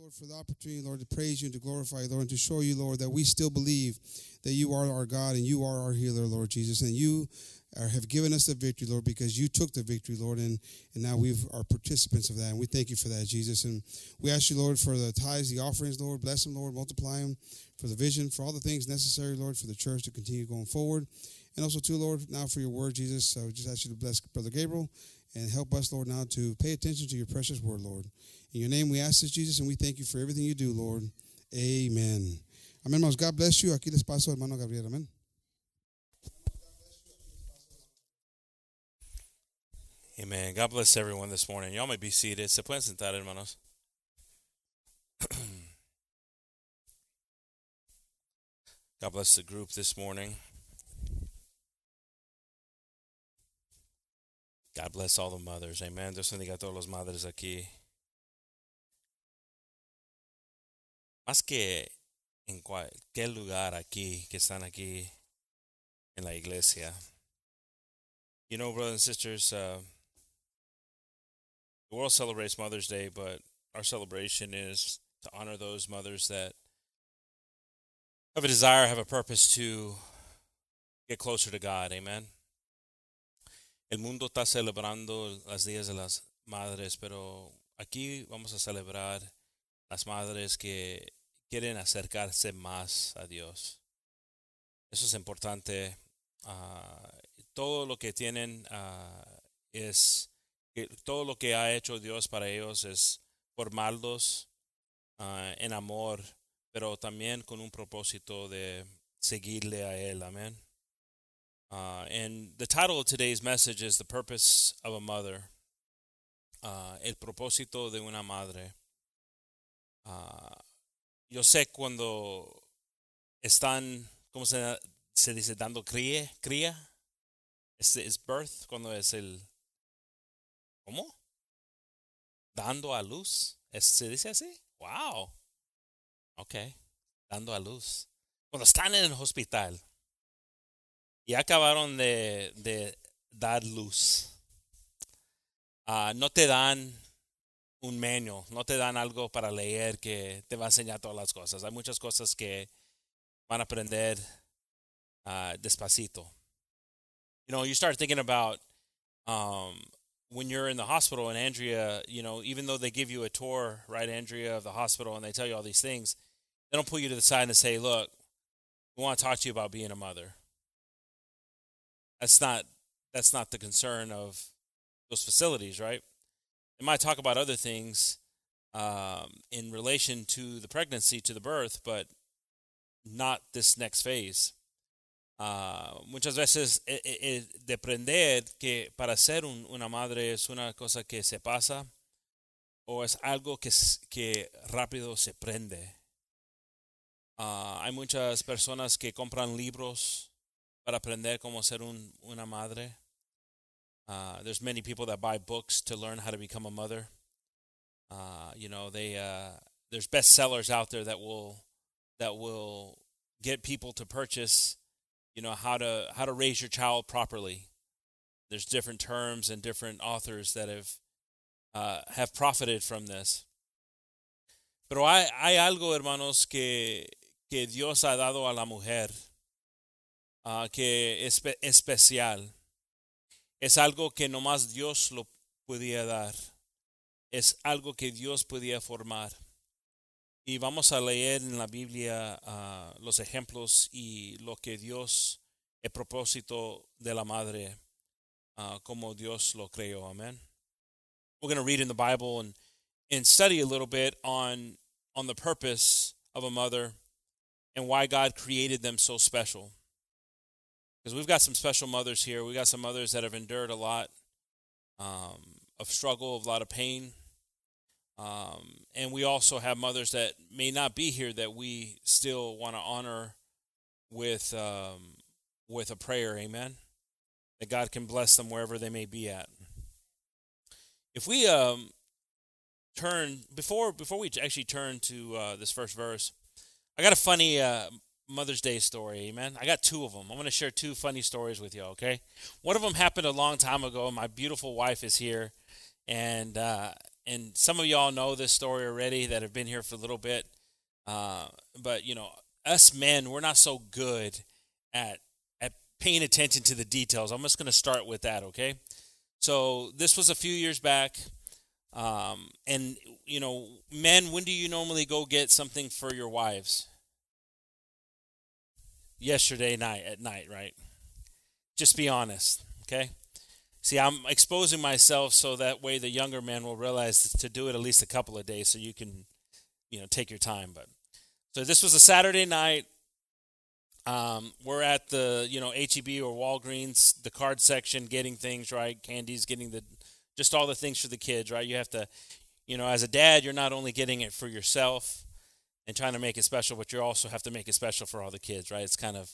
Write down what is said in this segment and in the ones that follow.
Lord, for the opportunity, Lord, to praise you and to glorify you, Lord, and to show you, Lord, that we still believe that you are our God and you are our healer, Lord Jesus, and you are, have given us the victory, Lord, because you took the victory, Lord, and, and now we are participants of that, and we thank you for that, Jesus. And we ask you, Lord, for the tithes, the offerings, Lord, bless them, Lord, multiply them, for the vision, for all the things necessary, Lord, for the church to continue going forward. And also, too, Lord, now for your word, Jesus, so just ask you to bless Brother Gabriel and help us, Lord, now to pay attention to your precious word, Lord. In your name we ask this, Jesus, and we thank you for everything you do, Lord. Amen. Amén, hermanos. God bless you. Aquí les paso, hermano Gabriel. Amén. Amen. God bless everyone this morning. Y'all may be seated. Se pueden sentar, hermanos. God bless the group this morning. God bless all the mothers. Amen. Dios bendiga a todos los madres aquí. Más que en cualquier lugar aquí que están aquí en la iglesia. You know, brothers and sisters, uh, the world celebrates Mother's Day, but our celebration is to honor those mothers that have a desire, have a purpose to get closer to God. Amen. El mundo está celebrando las días de las madres, pero aquí vamos a celebrar las madres que quieren acercarse más a Dios. Eso es importante. Uh, todo lo que tienen uh, es todo lo que ha hecho Dios para ellos es formarlos uh, en amor, pero también con un propósito de seguirle a Él. Amén. Uh, and the title of today's message is The Purpose of a Mother. Uh, el propósito de una madre. Uh, yo sé cuando están, ¿cómo se, dice? Dando cría, cría. Es, es birth, cuando es el, ¿cómo? Dando a luz. ¿Es, ¿Se dice así? Wow. Ok. Dando a luz. Cuando están en el hospital y acabaron de, de dar luz. Uh, no te dan un manual, no te dan algo para leer que te va a enseñar todas las cosas. Hay muchas cosas que van a aprender uh, despacito. You know, you start thinking about um, when you're in the hospital and Andrea, you know, even though they give you a tour, right, Andrea, of the hospital and they tell you all these things, they don't pull you to the side and say, look, we want to talk to you about being a mother. That's not that's not the concern of those facilities, right? They might talk about other things um, in relation to the pregnancy, to the birth, but not this next phase. Uh, muchas veces eh, eh, depender que para ser un, una madre es una cosa que se pasa o es algo que, que rápido se prende. Uh, hay muchas personas que compran libros para aprender cómo ser un, una madre. Uh, there's many people that buy books to learn how to become a mother. Uh, you know, they uh, there's bestsellers out there that will that will get people to purchase. You know how to how to raise your child properly. There's different terms and different authors that have uh, have profited from this. Pero hay, hay algo, hermanos, que, que Dios ha dado a la mujer uh, que es espe especial. Es algo que nomás Dios lo podía dar. Es algo que Dios podía formar. Y vamos a leer en la Biblia uh, los ejemplos y lo que Dios, el propósito de la madre, uh, como Dios lo creó. Amén. We're going to read in the Bible and, and study a little bit on, on the purpose of a mother and why God created them so special because we've got some special mothers here. We got some mothers that have endured a lot um, of struggle, a lot of pain, um, and we also have mothers that may not be here that we still want to honor with um, with a prayer. Amen. That God can bless them wherever they may be at. If we um, turn before before we actually turn to uh, this first verse, I got a funny uh, Mother's Day story, amen. I got two of them. I'm going to share two funny stories with you, okay? One of them happened a long time ago. My beautiful wife is here, and uh, and some of y'all know this story already that have been here for a little bit. Uh, but you know, us men, we're not so good at at paying attention to the details. I'm just going to start with that, okay? So this was a few years back, um, and you know, men, when do you normally go get something for your wives? Yesterday night at night, right? Just be honest, okay? See, I'm exposing myself so that way the younger man will realize to do it at least a couple of days so you can, you know, take your time. But so this was a Saturday night. Um, we're at the, you know, HEB or Walgreens, the card section, getting things right, candies, getting the, just all the things for the kids, right? You have to, you know, as a dad, you're not only getting it for yourself and trying to make it special, but you also have to make it special for all the kids, right? It's kind of,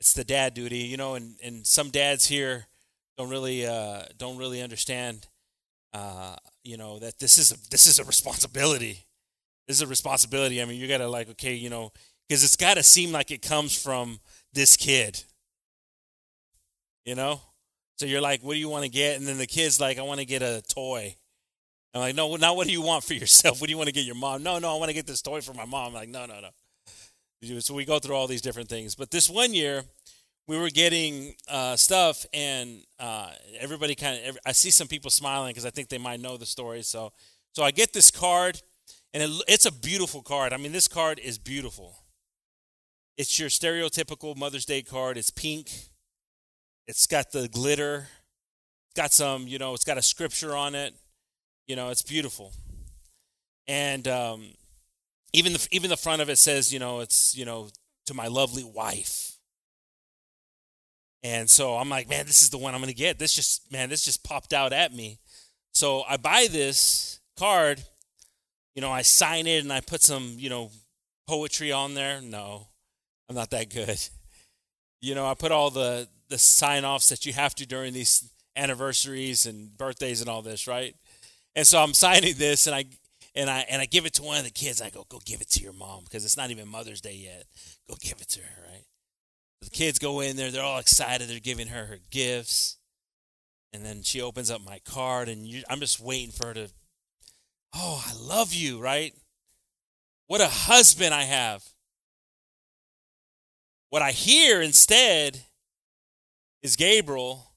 it's the dad duty, you know, and, and some dads here don't really uh, don't really understand, uh, you know, that this is a, this is a responsibility. This is a responsibility. I mean, you got to like, okay, you know, because it's got to seem like it comes from this kid, you know. So you're like, what do you want to get? And then the kid's like, I want to get a toy. I'm like, no, now what do you want for yourself? What do you want to get your mom? No, no, I want to get this toy for my mom. I'm like, no, no, no. So we go through all these different things. But this one year, we were getting uh, stuff, and uh, everybody kind of. I see some people smiling because I think they might know the story. So, so I get this card, and it, it's a beautiful card. I mean, this card is beautiful. It's your stereotypical Mother's Day card. It's pink. It's got the glitter. It's got some, you know, it's got a scripture on it. You know, it's beautiful. And um, even the even the front of it says, you know, it's you know, to my lovely wife and so I'm like, man, this is the one I'm to get. This just, man, this just popped out at me. So I buy this card, you know, I sign it and I put some, you know, poetry on there. No, I'm not that good. You know, I put all the the sign offs that you have to during these anniversaries and birthdays and all this, right? And so I'm signing this and I and I and I give it to one of the kids. I go, go give it to your mom because it's not even Mother's Day yet. Go give it to her, right? The kids go in there, they're all excited. They're giving her her gifts. And then she opens up my card, and you, I'm just waiting for her to, oh, I love you, right? What a husband I have. What I hear instead is Gabriel,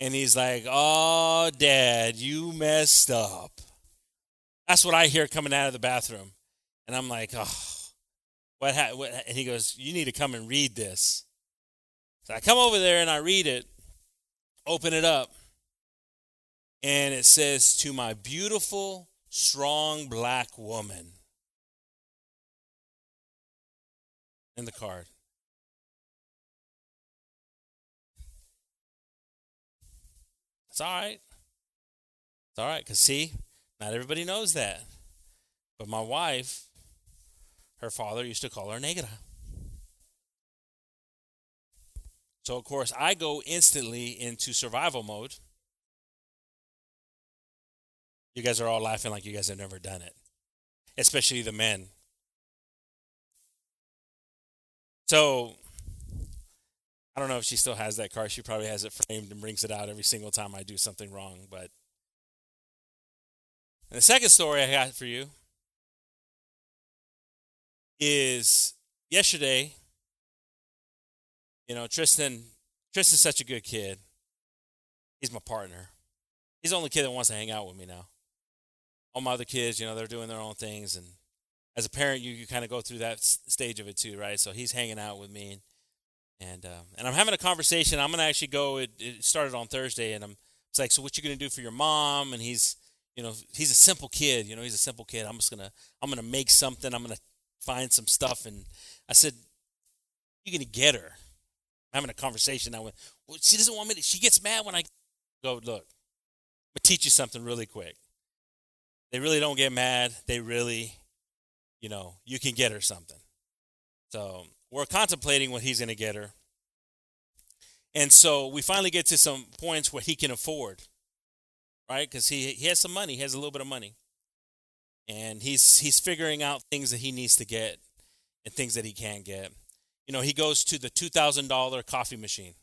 and he's like, oh, dad, you messed up. That's what I hear coming out of the bathroom. And I'm like, oh, what, ha-? what? And he goes, you need to come and read this. So I come over there and I read it, open it up, and it says, To my beautiful, strong black woman. In the card. It's all right. It's all right, because see, not everybody knows that. But my wife, her father used to call her Negra. So, of course, I go instantly into survival mode. You guys are all laughing like you guys have never done it, especially the men. So, I don't know if she still has that car. She probably has it framed and brings it out every single time I do something wrong. But and the second story I got for you is yesterday you know, Tristan, Tristan's such a good kid. He's my partner. He's the only kid that wants to hang out with me now. All my other kids, you know, they're doing their own things, and as a parent, you, you kind of go through that stage of it too, right? So he's hanging out with me, and and, um, and I'm having a conversation. I'm gonna actually go. It, it started on Thursday, and I'm it's like, so what you gonna do for your mom? And he's, you know, he's a simple kid. You know, he's a simple kid. I'm just gonna I'm gonna make something. I'm gonna find some stuff, and I said, you're gonna get her having a conversation. I went, well, she doesn't want me to, she gets mad when I go, look, I'm to teach you something really quick. They really don't get mad. They really, you know, you can get her something. So we're contemplating what he's going to get her. And so we finally get to some points where he can afford, right? Because he, he has some money, he has a little bit of money. And he's he's figuring out things that he needs to get and things that he can't get you know, he goes to the $2,000 coffee machine,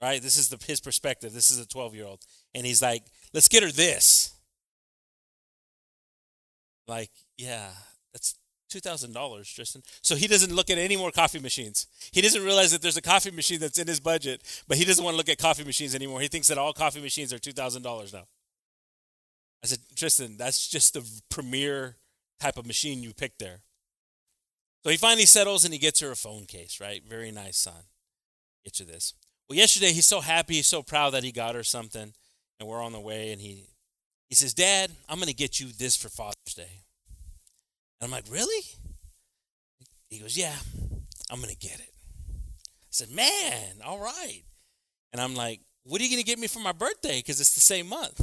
right? This is the, his perspective. This is a 12 year old. And he's like, let's get her this. Like, yeah, that's $2,000, Tristan. So he doesn't look at any more coffee machines. He doesn't realize that there's a coffee machine that's in his budget, but he doesn't want to look at coffee machines anymore. He thinks that all coffee machines are $2,000 now. I said, Tristan, that's just the premier type of machine you picked there. So he finally settles and he gets her a phone case, right? Very nice, son. Get you this. Well, yesterday he's so happy, he's so proud that he got her something, and we're on the way, and he he says, Dad, I'm gonna get you this for Father's Day. And I'm like, Really? He goes, Yeah, I'm gonna get it. I said, Man, all right. And I'm like, What are you gonna get me for my birthday? Because it's the same month.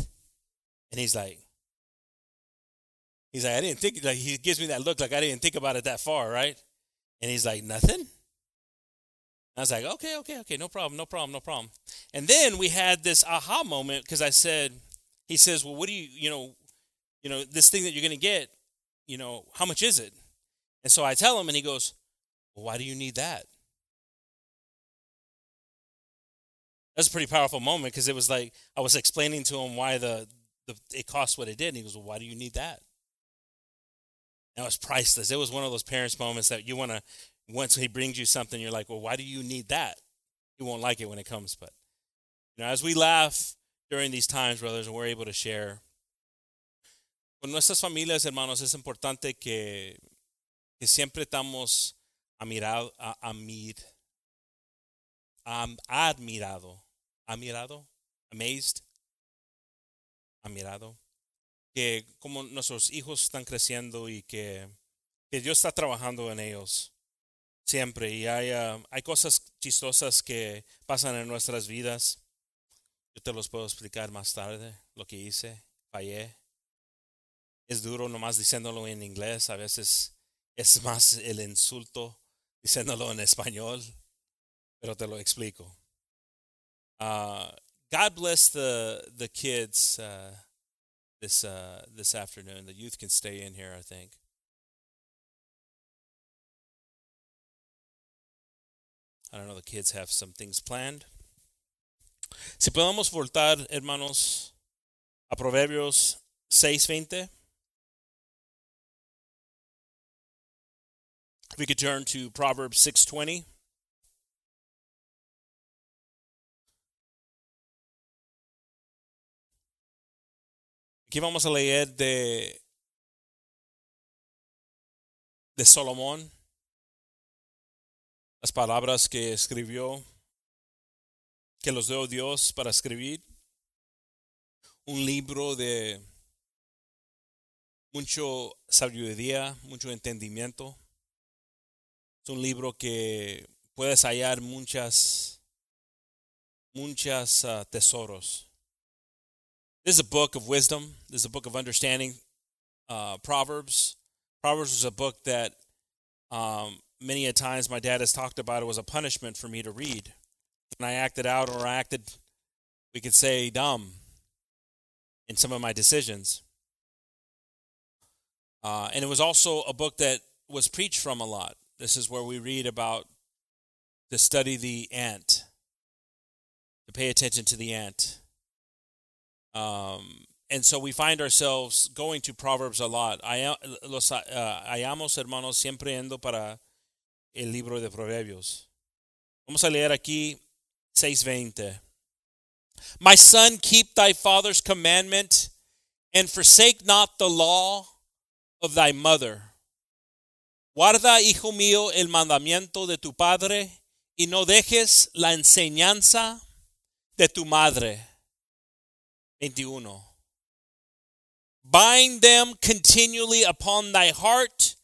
And he's like, He's like, I didn't think like he gives me that look like I didn't think about it that far, right? And he's like, Nothing. I was like, okay, okay, okay, no problem, no problem, no problem. And then we had this aha moment because I said, he says, well, what do you, you know, you know, this thing that you're going to get, you know, how much is it? And so I tell him, and he goes, well, why do you need that? That's a pretty powerful moment because it was like I was explaining to him why the, the it cost what it did, and he goes, well, why do you need that? That was priceless. It was one of those parents' moments that you want to once he brings you something, you're like, well, why do you need that? You won't like it when it comes, but you know, as we laugh during these times, brothers, and we're able to share. Con nuestras familias, hermanos, es importante que, siempre estamos admirado, amir, um, admirado, amazed, admirado, que como nuestros hijos están creciendo y que, que Dios está trabajando en ellos siempre y hay, uh, hay cosas chistosas que pasan en nuestras vidas. Yo te los puedo explicar más tarde, lo que hice, fallé. Es duro nomás diciéndolo en inglés, a veces es más el insulto diciéndolo en español, pero te lo explico. Uh, God bless the the kids uh, this uh, this afternoon. The youth can stay in here, I think. I don't know, the kids have some things planned. Si podemos voltar, hermanos, a Proverbios 6:20. We could turn to Proverbs 6:20. Aquí vamos a leer de de Salomón las palabras que escribió, que los dio Dios para escribir. Un libro de mucho sabiduría, mucho entendimiento. Es un libro que puedes hallar muchas, muchas uh, tesoros. This is a book of wisdom. This is a book of understanding. Uh, Proverbs. Proverbs was a book that um, many a times my dad has talked about it was a punishment for me to read. And I acted out or acted, we could say, dumb in some of my decisions. Uh, and it was also a book that was preached from a lot. This is where we read about to study the ant, to pay attention to the ant. Um, and so we find ourselves going to Proverbs a lot. I, Los uh, hermanos, siempre yendo para el libro de Proverbios. Vamos a leer aquí 6:20. My son, keep thy father's commandment and forsake not the law of thy mother. Guarda, hijo mío, el mandamiento de tu padre y no dejes la enseñanza de tu madre. 21. Bind them continually upon thy heart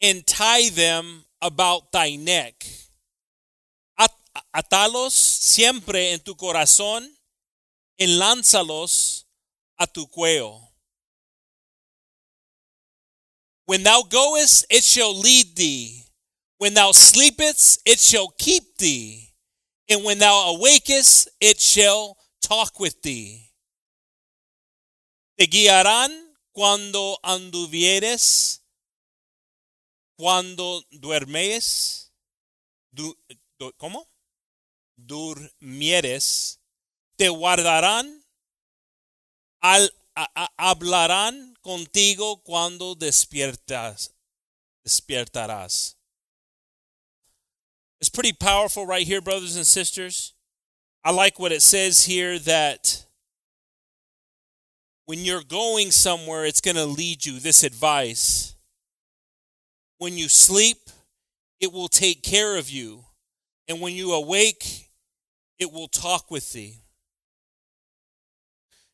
and tie them about thy neck. Atalos siempre en tu corazón, enlánzalos a tu cuello. When thou goest, it shall lead thee. When thou sleepest, it shall keep thee. And when thou awakest, it shall talk with thee. Te guiarán cuando anduvieres cuando duermes, du, du, ¿cómo? Durmieres, te guardarán, al, a, a, hablarán contigo cuando despiertas, despiertarás. It's pretty powerful right here, brothers and sisters. I like what it says here that when you're going somewhere, it's going to lead you. This advice. When you sleep, it will take care of you. And when you awake, it will talk with thee.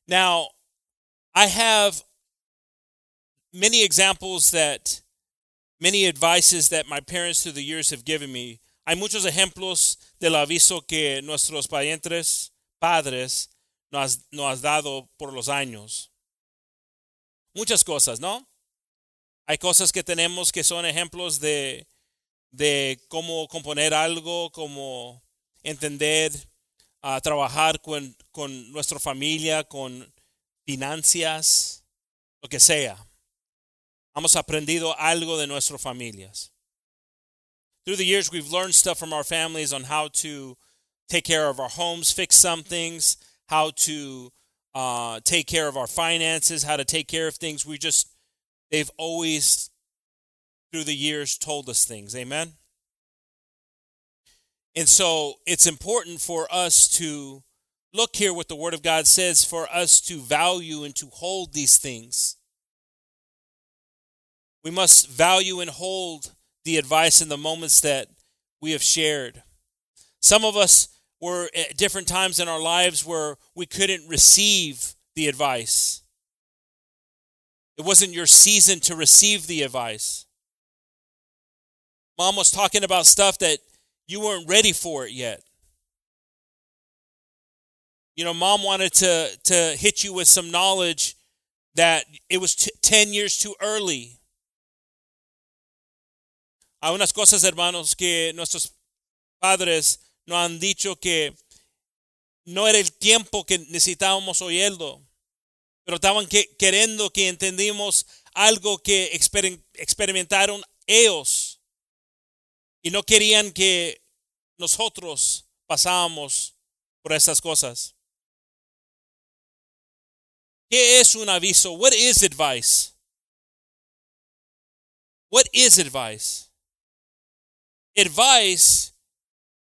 Now, I have many examples that, many advices that my parents through the years have given me. Hay muchos ejemplos del aviso que nuestros parientes, padres, nos, nos has dado por los años. Muchas cosas, ¿no? Hay cosas que tenemos que son ejemplos de, de cómo componer algo, cómo entender, uh, trabajar con, con nuestra familia, con finanzas, lo que sea. Hemos aprendido algo de nuestras familias. Through the years, we've learned stuff from our families on how to take care of our homes, fix some things, how to uh, take care of our finances, how to take care of things. We just, they've always, through the years, told us things. Amen? And so it's important for us to look here what the Word of God says for us to value and to hold these things. We must value and hold the advice in the moments that we have shared. Some of us were at different times in our lives where we couldn't receive the advice. It wasn't your season to receive the advice. Mom was talking about stuff that you weren't ready for it yet. You know, mom wanted to to hit you with some knowledge that it was t- 10 years too early. Hay unas cosas, hermanos, que nuestros padres nos han dicho que no era el tiempo que necesitábamos oírlo, pero estaban que, queriendo que entendimos algo que exper, experimentaron ellos y no querían que nosotros pasáramos por estas cosas. ¿Qué es un aviso? What is advice? What is advice? Advice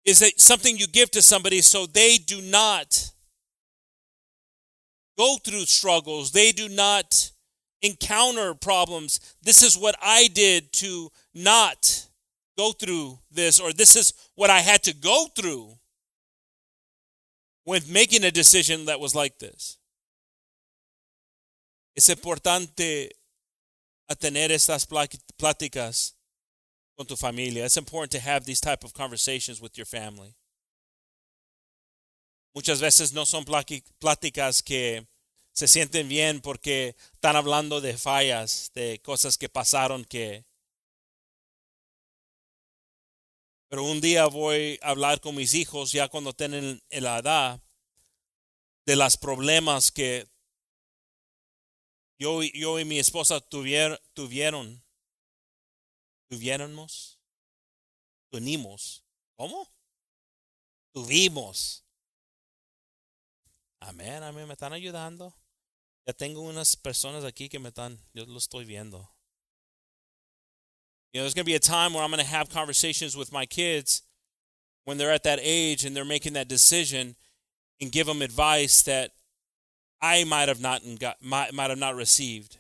is that something you give to somebody so they do not go through struggles, they do not encounter problems. This is what I did to not go through this, or this is what I had to go through when making a decision that was like this. Es importante a tener estas pláticas con tu familia. It's important to have these type of conversations with your family. Muchas veces no son pláticas que se sienten bien porque están hablando de fallas, de cosas que pasaron que... Pero un día voy a hablar con mis hijos ya cuando tienen la edad de los problemas que yo, yo y mi esposa tuvieron, tuvieron, tuviéramos, tuvimos, ¿cómo? Tuvimos. Amén, me están ayudando. Ya tengo unas personas aquí que me están, yo lo estoy viendo. You know, there's going to be a time where I'm going to have conversations with my kids when they're at that age and they're making that decision and give them advice that I might have not got might, might have not received.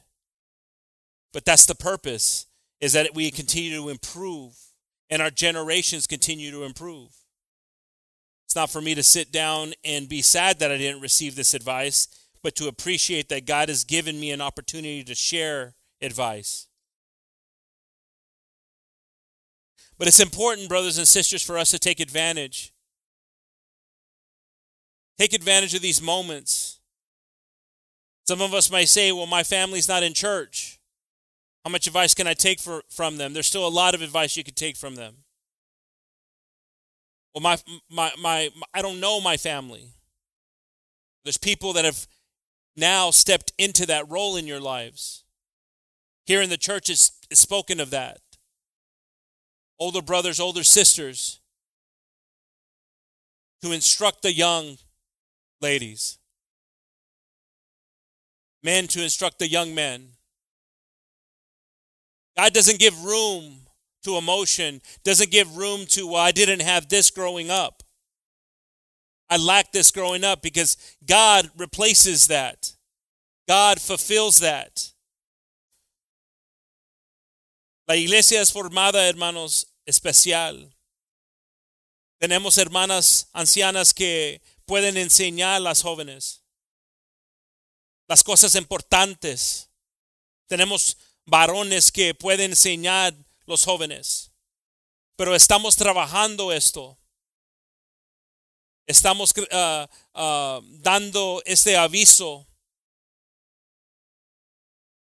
But that's the purpose is that we continue to improve and our generations continue to improve. It's not for me to sit down and be sad that I didn't receive this advice, but to appreciate that God has given me an opportunity to share advice. But it's important, brothers and sisters, for us to take advantage. Take advantage of these moments. Some of us may say, well, my family's not in church. How much advice can I take for, from them? There's still a lot of advice you could take from them. Well, my, my, my, my, I don't know my family. There's people that have now stepped into that role in your lives. Here in the church is, is spoken of that. Older brothers, older sisters, to instruct the young ladies men to instruct the young men, God doesn't give room to emotion, doesn't give room to, well, I didn't have this growing up. I lacked this growing up because God replaces that. God fulfills that. La iglesia es formada, hermanos, especial. Tenemos hermanas ancianas que pueden enseñar a las jóvenes las cosas importantes. Tenemos varones que pueden enseñar los jóvenes. Pero estamos trabajando esto. Estamos uh, uh, dando este aviso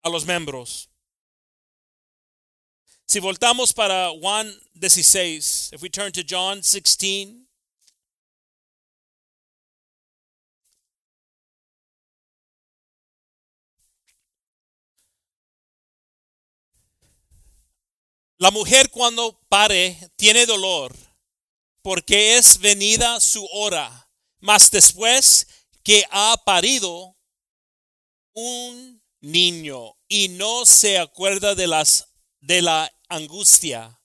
a los miembros. Si voltamos para Juan 16, if we turn to John 16, La mujer cuando pare tiene dolor porque es venida su hora, mas después que ha parido un niño y no se acuerda de las de la angustia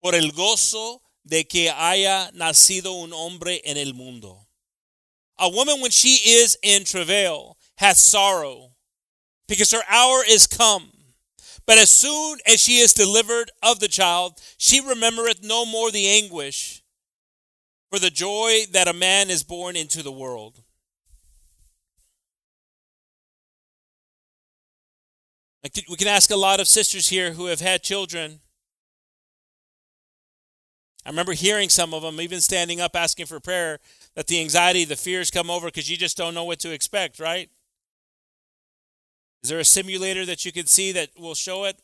por el gozo de que haya nacido un hombre en el mundo. A woman when she is in travail has sorrow because her hour is come. But as soon as she is delivered of the child, she remembereth no more the anguish for the joy that a man is born into the world. We can ask a lot of sisters here who have had children. I remember hearing some of them even standing up asking for prayer that the anxiety, the fears come over because you just don't know what to expect, right? Is there a simulator that you can see that will show it?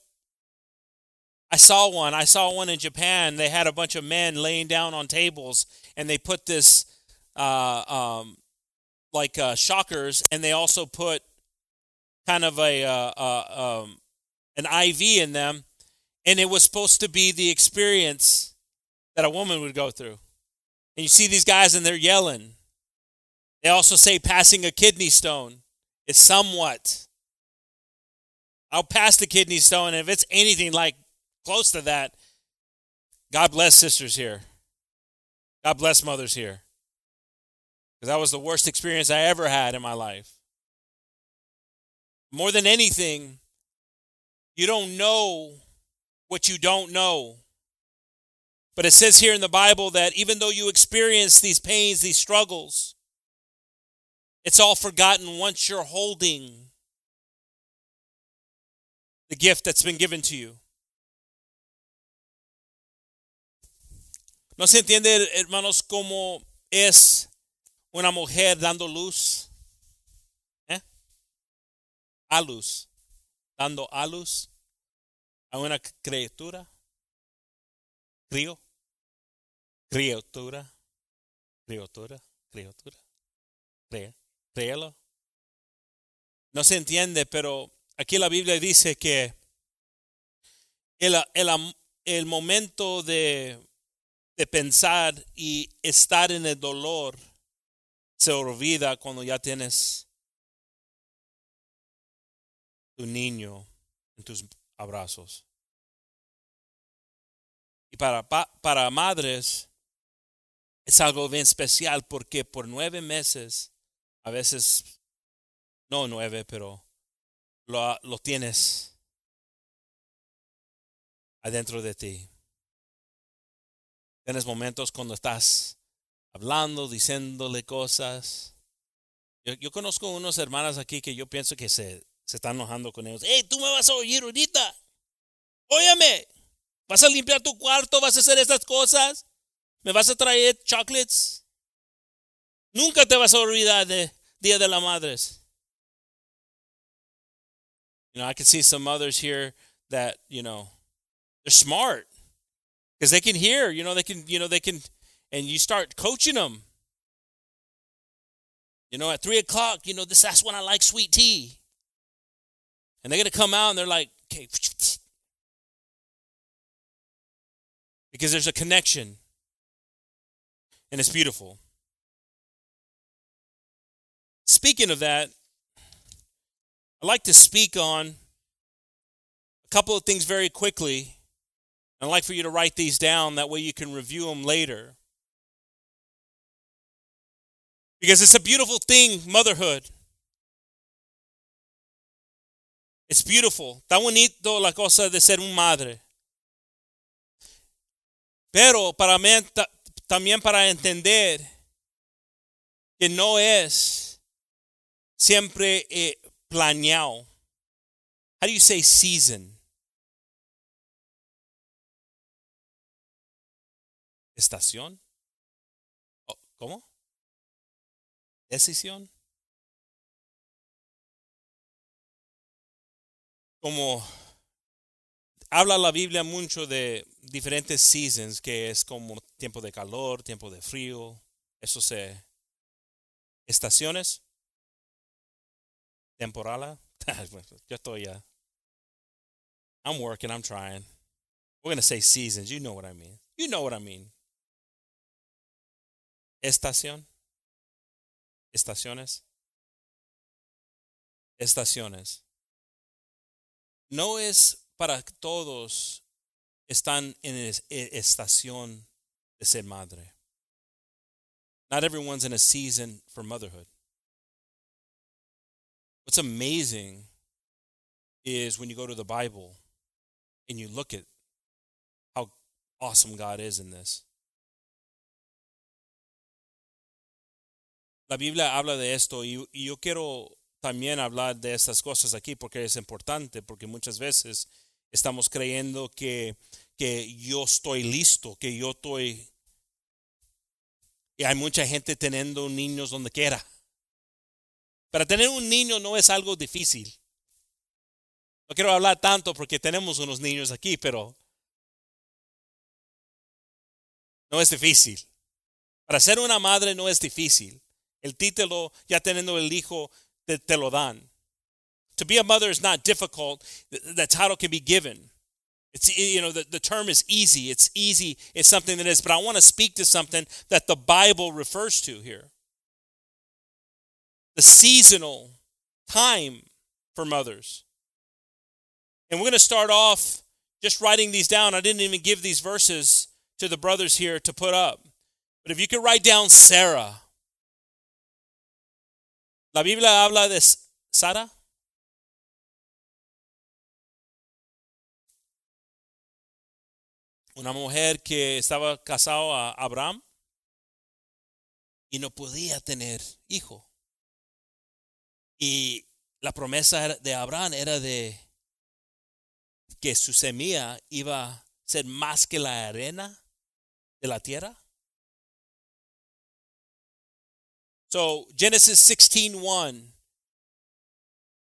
I saw one. I saw one in Japan. They had a bunch of men laying down on tables, and they put this uh, um, like uh, shockers, and they also put kind of a uh, uh um, an IV in them, and it was supposed to be the experience that a woman would go through. And you see these guys, and they're yelling. They also say passing a kidney stone is somewhat I'll pass the kidney stone. And if it's anything like close to that, God bless sisters here. God bless mothers here. Because that was the worst experience I ever had in my life. More than anything, you don't know what you don't know. But it says here in the Bible that even though you experience these pains, these struggles, it's all forgotten once you're holding the gift that's been given to you. ¿No se entiende, hermanos, cómo es una mujer dando luz? ¿Eh? A luz. Dando a luz a una criatura. Crío. Criatura. Criatura. Criatura. Créelo. No se entiende, pero Aquí la Biblia dice que el, el, el momento de, de pensar y estar en el dolor se olvida cuando ya tienes tu niño en tus abrazos. Y para, para madres es algo bien especial porque por nueve meses, a veces, no nueve, pero lo, lo tienes adentro de ti. Tienes momentos cuando estás hablando, diciéndole cosas. Yo, yo, conozco unos hermanas aquí que yo pienso que se, se están enojando con ellos. Hey, tú me vas a oír ahorita. Óyeme, vas a limpiar tu cuarto, vas a hacer estas cosas, me vas a traer chocolates. Nunca te vas a olvidar de Día de las Madres. You know, I can see some mothers here that, you know, they're smart because they can hear, you know, they can, you know, they can, and you start coaching them. You know, at three o'clock, you know, this that's when I like sweet tea. And they're gonna come out and they're like, okay, because there's a connection, and it's beautiful. Speaking of that, I'd like to speak on a couple of things very quickly. I'd like for you to write these down. That way you can review them later. Because it's a beautiful thing, motherhood. It's beautiful. Está bonito la cosa de ser un madre. Pero para mí, también para entender que no es siempre eh, planeado. How do you say season? Estación. Oh, ¿Cómo? Decisión. Como habla la Biblia mucho de diferentes seasons, que es como tiempo de calor, tiempo de frío, eso se estaciones, temporada. Yo estoy ya. I'm working, I'm trying. We're going to say seasons. You know what I mean. You know what I mean. Estación. Estaciones. Estaciones. No es para todos están en estación de ser madre. Not everyone's in a season for motherhood. What's amazing is when you go to the Bible and you look at how awesome God is in this. La Biblia habla de esto y, yo quiero también hablar de estas cosas aquí porque es importante, porque muchas veces estamos creyendo que, que yo estoy listo, que yo estoy... Y hay mucha gente teniendo niños donde quiera. Para tener un niño no es algo difícil. No quiero hablar tanto porque tenemos unos niños aquí, pero no es difícil. Para ser una madre no es difícil. El título, ya teniendo el hijo, te, te lo dan. To be a mother is not difficult. The title can be given. It's, you know, the, the term is easy. It's easy. It's something that is. But I want to speak to something that the Bible refers to here the seasonal time for mothers. And we're going to start off just writing these down. I didn't even give these verses to the brothers here to put up. But if you could write down Sarah. La Biblia habla de Sara. una mujer que estaba casado a Abraham y no podía tener hijo. Y la promesa de Abraham era de que su semilla iba a ser más que la arena de la tierra. So Genesis 16:1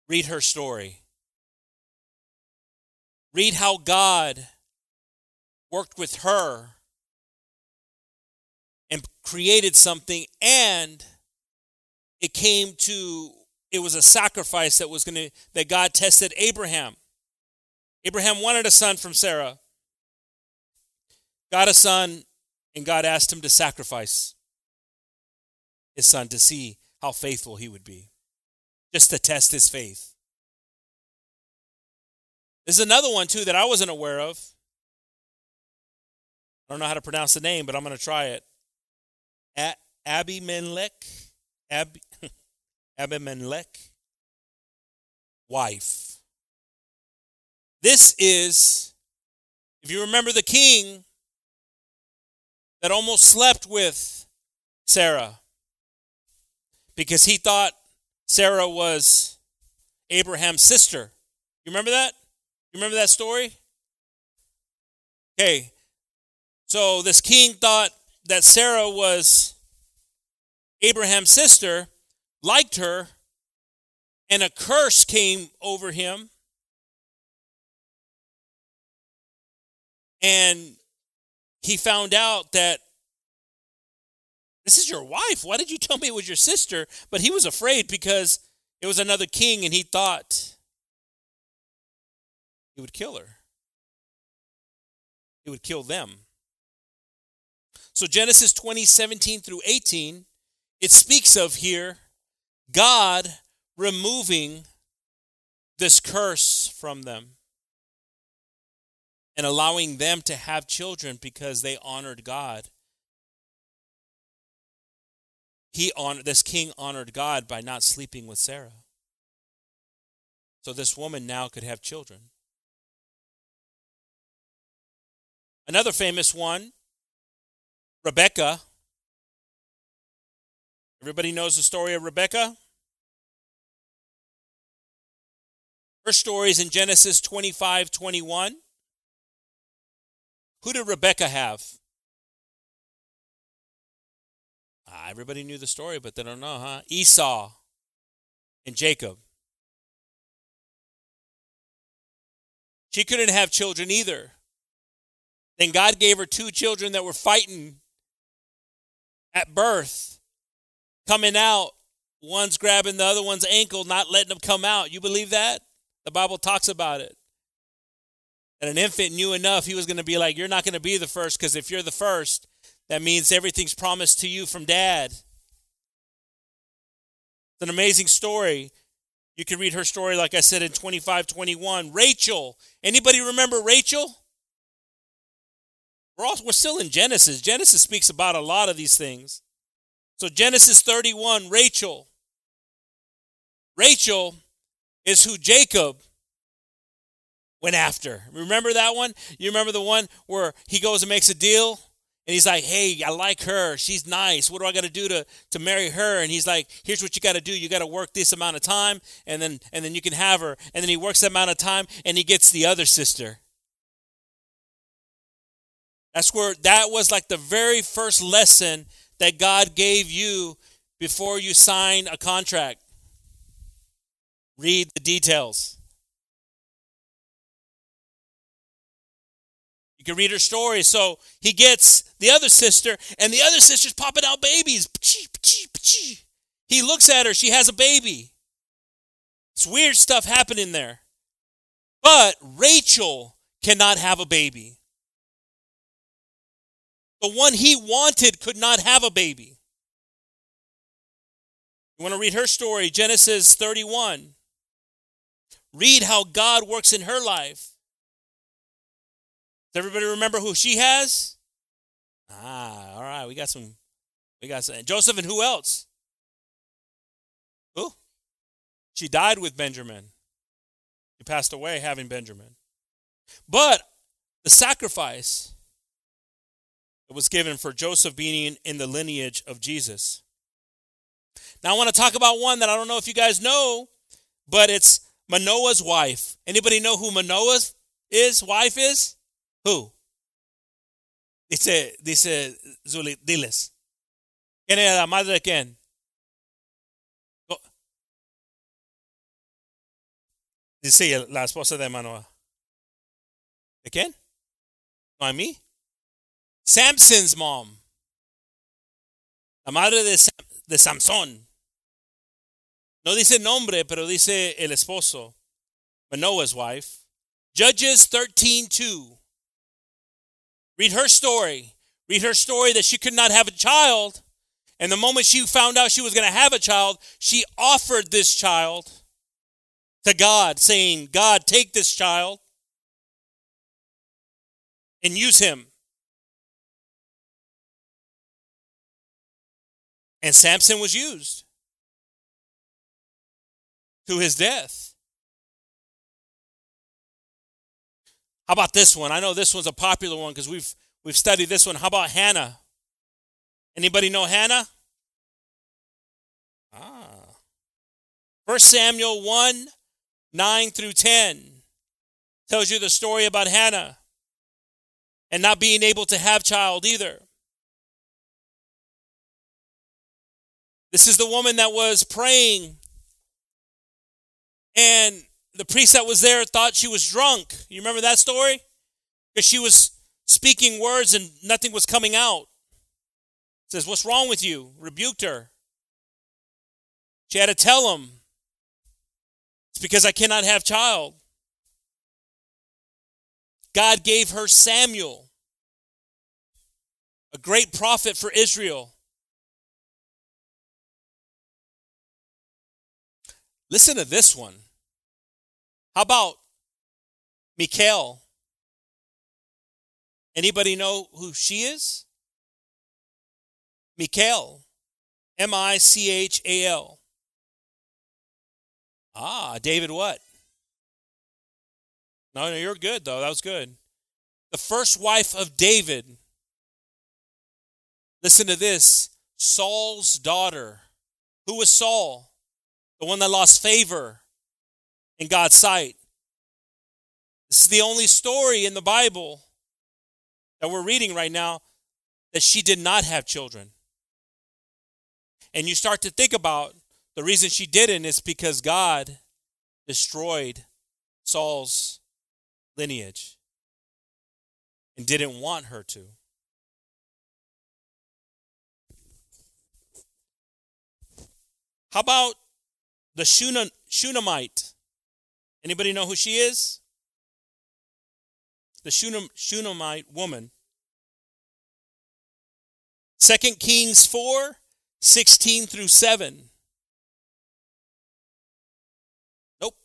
read her story. Read how God worked with her and created something and it came to it was a sacrifice that was going to that God tested Abraham. Abraham wanted a son from Sarah. Got a son and God asked him to sacrifice his son to see how faithful he would be. Just to test his faith. There's another one too that I wasn't aware of. I don't know how to pronounce the name, but I'm going to try it. A- Abimelech, Ab- Abimelech, wife. This is, if you remember the king that almost slept with Sarah because he thought Sarah was Abraham's sister. You remember that? You remember that story? Okay, so this king thought that Sarah was Abraham's sister, liked her, and a curse came over him. And he found out that this is your wife. Why did you tell me it was your sister? But he was afraid because it was another king and he thought he would kill her. He would kill them. So Genesis 20, 17 through 18, it speaks of here God removing this curse from them. and allowing them to have children because they honored God. He honored this king honored God by not sleeping with Sarah. So this woman now could have children. Another famous one, Rebecca. Everybody knows the story of Rebecca? Her story is in Genesis 25 21. Who did Rebecca have? Ah, everybody knew the story, but they don't know, huh? Esau and Jacob. She couldn't have children either. Then God gave her two children that were fighting at birth, coming out. One's grabbing the other one's ankle, not letting them come out. You believe that? The Bible talks about it. And an infant knew enough, he was going to be like, You're not going to be the first, because if you're the first, that means everything's promised to you from dad. It's an amazing story. You can read her story, like I said, in 25 21. Rachel. Anybody remember Rachel? We're, all, we're still in Genesis. Genesis speaks about a lot of these things. So, Genesis 31, Rachel. Rachel is who Jacob went after. Remember that one? You remember the one where he goes and makes a deal? And he's like, hey, I like her. She's nice. What do I got to do to to marry her? And he's like, here's what you got to do. You got to work this amount of time, and then and then you can have her. And then he works that amount of time, and he gets the other sister. That's where that was like the very first lesson that God gave you before you sign a contract. Read the details. You can read her story. So he gets the other sister, and the other sister's popping out babies. He looks at her, she has a baby. It's weird stuff happening there. But Rachel cannot have a baby. The one he wanted could not have a baby. You want to read her story, Genesis 31. Read how God works in her life. Does everybody remember who she has? Ah, all right. We got some. We got some. Joseph and who else? Who? She died with Benjamin. She passed away having Benjamin. But the sacrifice that was given for Joseph being in the lineage of Jesus. Now I want to talk about one that I don't know if you guys know, but it's Manoah's wife. Anybody know who Manoah's is wife is? Who? Dice, dice Zuli, diles. ¿Quién era la madre de quién? Oh. Dice la esposa de Manoah. ¿De quién? No, a mí. Samson's mom. La madre de, Sam, de Samson. No dice nombre, pero dice el esposo. Manoah's wife. Judges 13:2. Read her story. Read her story that she could not have a child. And the moment she found out she was going to have a child, she offered this child to God, saying, God, take this child and use him. And Samson was used to his death. How about this one? I know this one's a popular one because we've we've studied this one. How about Hannah? Anybody know Hannah? Ah. First Samuel 1, 9 through 10 tells you the story about Hannah and not being able to have child either. This is the woman that was praying and the priest that was there thought she was drunk. You remember that story? Because she was speaking words and nothing was coming out. Says, What's wrong with you? Rebuked her. She had to tell him, It's because I cannot have child. God gave her Samuel, a great prophet for Israel. Listen to this one. How about Michal? Anybody know who she is? Michal. M I C H A L. Ah, David what? No, no, you're good though. That was good. The first wife of David. Listen to this Saul's daughter. Who was Saul? The one that lost favor in God's sight. This is the only story in the Bible that we're reading right now that she did not have children. And you start to think about the reason she didn't is because God destroyed Saul's lineage and didn't want her to. How about the Shunammite? Anybody know who she is? The Shunammite woman. 2 Kings 4 16 through 7. Nope.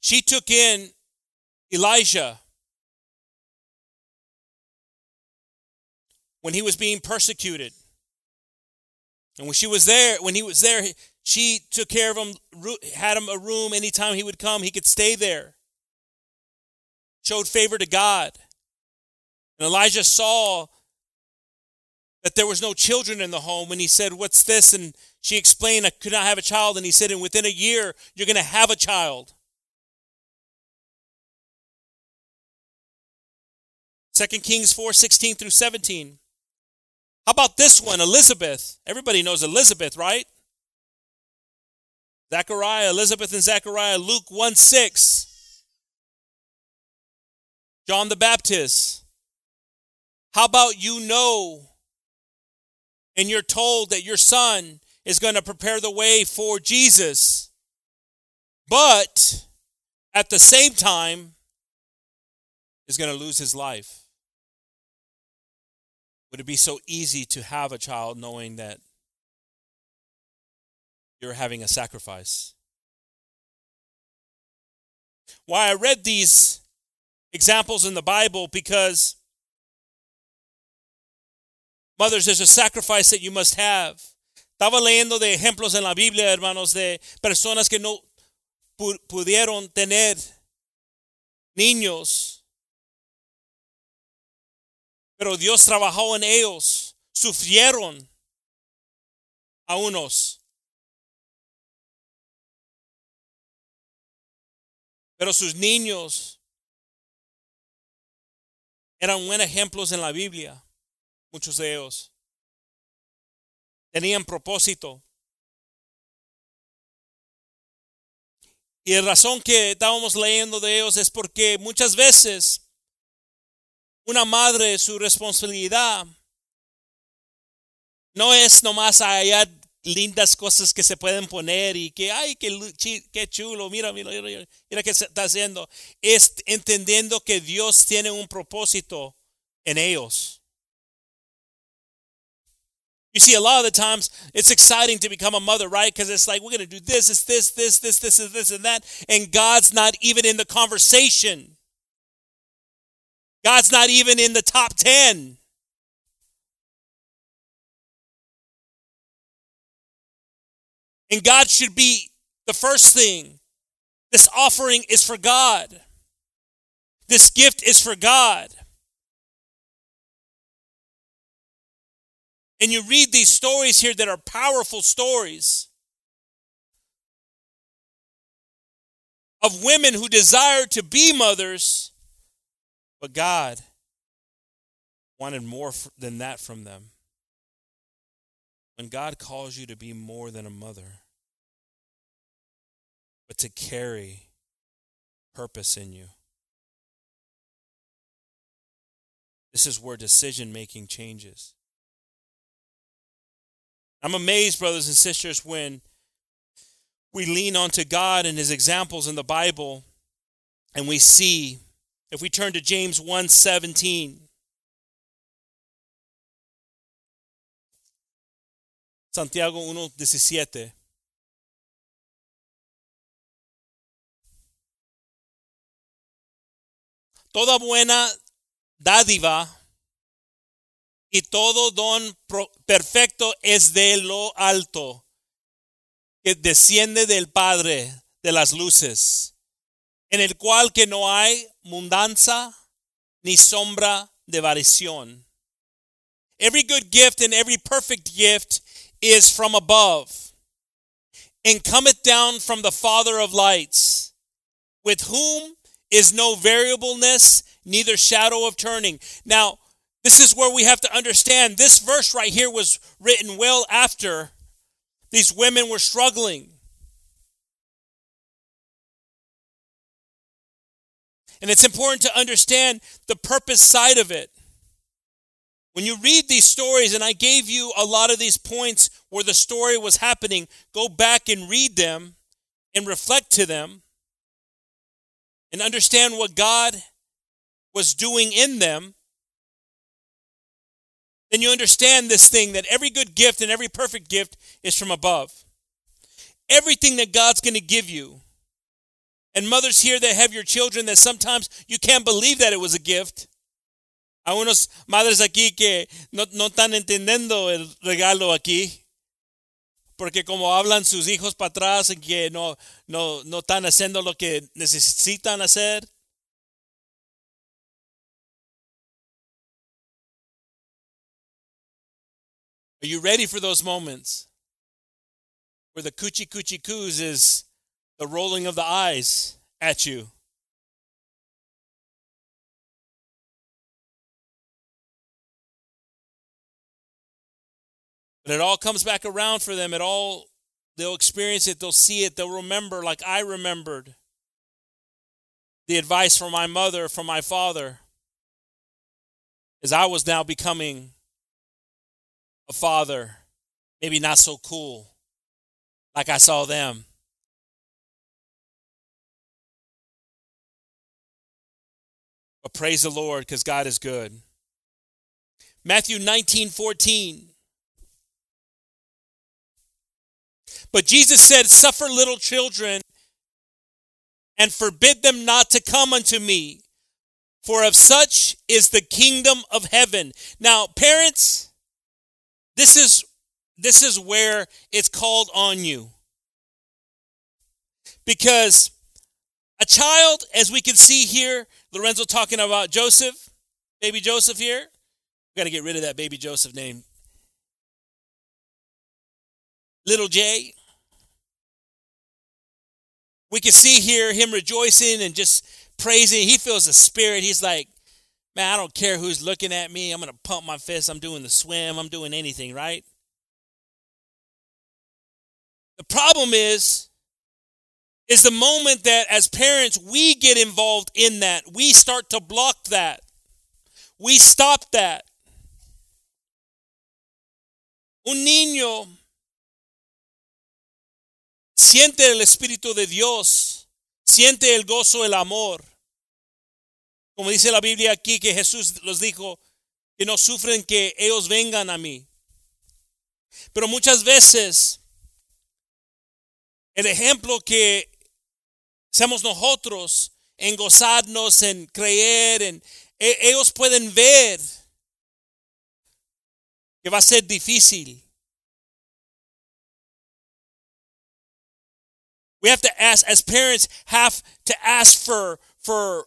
She took in Elijah when he was being persecuted. And when she was there, when he was there, she took care of him, had him a room anytime he would come, he could stay there. Showed favor to God. And Elijah saw that there was no children in the home and he said, What's this? And she explained, I could not have a child. And he said, And within a year, you're going to have a child. 2 Kings 4 16 through 17. How about this one, Elizabeth? Everybody knows Elizabeth, right? Zechariah, Elizabeth and Zechariah, Luke 1 6. John the Baptist. How about you know and you're told that your son is going to prepare the way for Jesus, but at the same time is going to lose his life? Would it be so easy to have a child knowing that you're having a sacrifice? Why I read these examples in the Bible because mothers, there's a sacrifice that you must have. Estaba leyendo de ejemplos en la Biblia, hermanos, de personas que no pudieron tener niños pero Dios trabajó en ellos, sufrieron a unos. Pero sus niños eran buenos ejemplos en la Biblia, muchos de ellos. Tenían propósito. Y la razón que estábamos leyendo de ellos es porque muchas veces una madre, su responsabilidad no es nomás hallar lindas cosas que se pueden poner y que, ay, qué, qué chulo, mira, mira, mira, mira qué está haciendo. Es entendiendo que Dios tiene un propósito en ellos. You see, a lot of the times it's exciting to become a mother, right? Because it's like, we're going to do this, it's this, this, this, this, this, this, and that. And God's not even in the conversation. God's not even in the top 10. And God should be the first thing. This offering is for God. This gift is for God. And you read these stories here that are powerful stories of women who desire to be mothers but God wanted more than that from them. When God calls you to be more than a mother, but to carry purpose in you, this is where decision making changes. I'm amazed, brothers and sisters, when we lean onto God and His examples in the Bible and we see if we turn to James 1:17, Santiago 1:17 Toda buena dádiva y todo don perfecto es de lo alto, que desciende del Padre de las luces, en el cual que no hay mundanza ni sombra de variación. Every good gift and every perfect gift is from above, and cometh down from the Father of lights, with whom is no variableness, neither shadow of turning. Now, this is where we have to understand this verse right here was written well after these women were struggling. And it's important to understand the purpose side of it. When you read these stories, and I gave you a lot of these points where the story was happening, go back and read them and reflect to them and understand what God was doing in them. Then you understand this thing that every good gift and every perfect gift is from above. Everything that God's going to give you. And mothers here that have your children that sometimes you can't believe that it was a gift. Hay unos madres aquí que no, no están entendiendo el regalo aquí. Porque como hablan sus hijos para atrás y que no, no, no están haciendo lo que necesitan hacer. Are you ready for those moments where the coochie coochie coos is the rolling of the eyes at you? But it all comes back around for them. It all, they'll experience it, they'll see it, they'll remember like I remembered the advice from my mother, from my father, as I was now becoming a father, maybe not so cool like I saw them. But praise the Lord because God is good. Matthew 19 14. But Jesus said, Suffer little children and forbid them not to come unto me, for of such is the kingdom of heaven. Now, parents, this is this is where it's called on you. Because a child, as we can see here, Lorenzo talking about Joseph, baby Joseph here. We got to get rid of that baby Joseph name. Little J. We can see here him rejoicing and just praising. He feels the spirit. He's like, man, I don't care who's looking at me. I'm going to pump my fist. I'm doing the swim. I'm doing anything, right? The problem is, is the moment that as parents we get involved in that. We start to block that. We stop that. Un niño siente el Espíritu de Dios, siente el gozo, el amor. Como dice la Biblia aquí que Jesús los dijo, que no sufren que ellos vengan a mí. Pero muchas veces el ejemplo que seamos nosotros en gozarnos, en creer, en e- ellos pueden ver que va a ser difícil. We have to ask, as parents, have to ask for for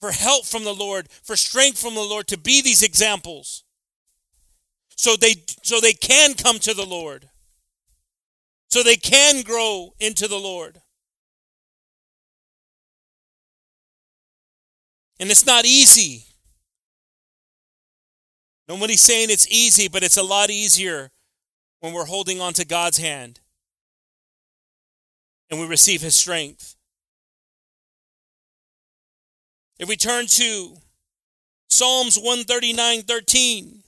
for help from the Lord, for strength from the Lord to be these examples. So they so they can come to the Lord. So they can grow into the Lord. And it's not easy. Nobody's saying it's easy, but it's a lot easier when we're holding on to God's hand and we receive his strength. If we turn to Psalms 139 13.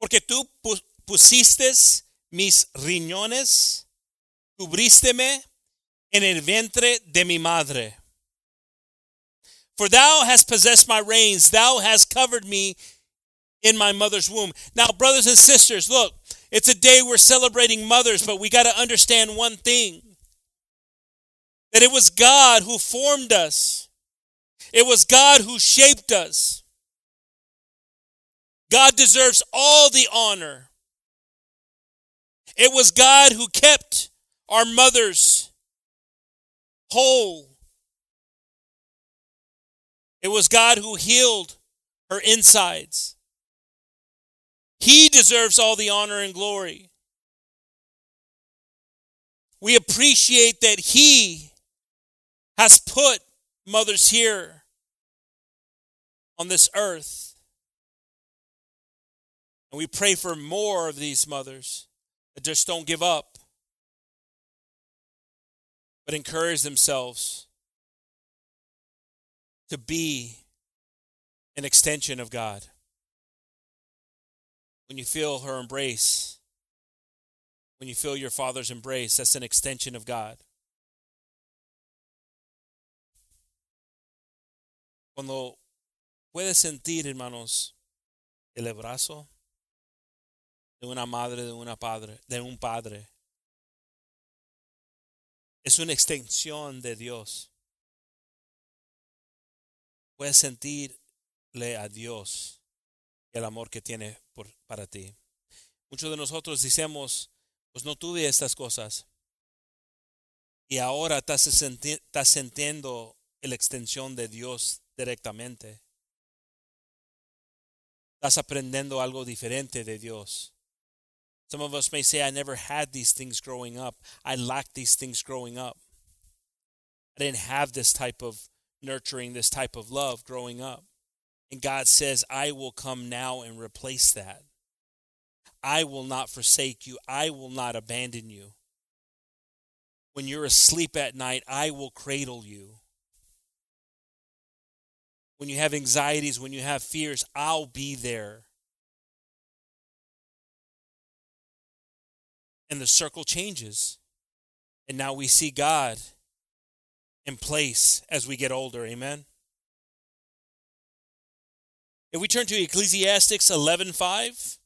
Porque tú pu- pusiste mis riñones, cubrísteme en el vientre de mi madre. For thou hast possessed my reins, thou hast covered me in my mother's womb. Now, brothers and sisters, look, It's a day we're celebrating mothers, but we got to understand one thing that it was God who formed us, it was God who shaped us. God deserves all the honor. It was God who kept our mothers whole. It was God who healed her insides. He deserves all the honor and glory. We appreciate that He has put mothers here on this earth. And we pray for more of these mothers that just don't give up, but encourage themselves to be an extension of God. When you feel her embrace, when you feel your father's embrace, that's an extension of God. Cuando puedes sentir, hermanos, el abrazo de una madre, de una padre, de un padre, es una extensión de Dios. Puedes sentirle a Dios el amor que tiene para ti. Muchos de nosotros decimos, pues no tuve estas cosas. Y ahora estás, estás sintiendo la extensión de Dios directamente. Estás aprendiendo algo diferente de Dios. Some of us may say, I never had these things growing up. I lacked these things growing up. I didn't have this type of nurturing, this type of love growing up. And God says, I will come now and replace that. I will not forsake you. I will not abandon you. When you're asleep at night, I will cradle you. When you have anxieties, when you have fears, I'll be there. And the circle changes. And now we see God in place as we get older. Amen. If we turn to Ecclesiastics 11:5,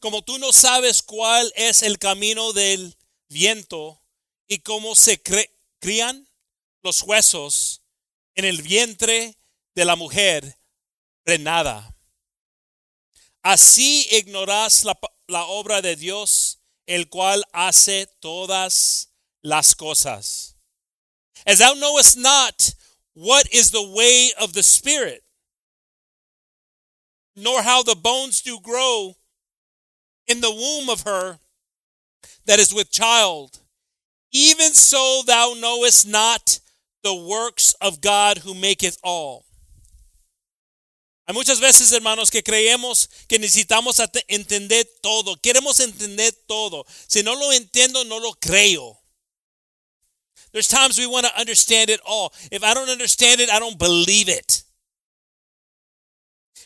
Como tú no sabes cuál es el camino del viento y cómo se crían los huesos en el vientre de la mujer renada. Así ignoras la, la obra de Dios, el cual hace todas las cosas. As thou knowest not what is the way of the Spirit, nor how the bones do grow in the womb of her that is with child, even so thou knowest not the works of God who maketh all. Hay muchas veces, hermanos, que creemos que necesitamos entender todo. Queremos entender todo. Si no lo entiendo, no lo creo. There's times we want to understand it all. If I don't understand it, I don't believe it.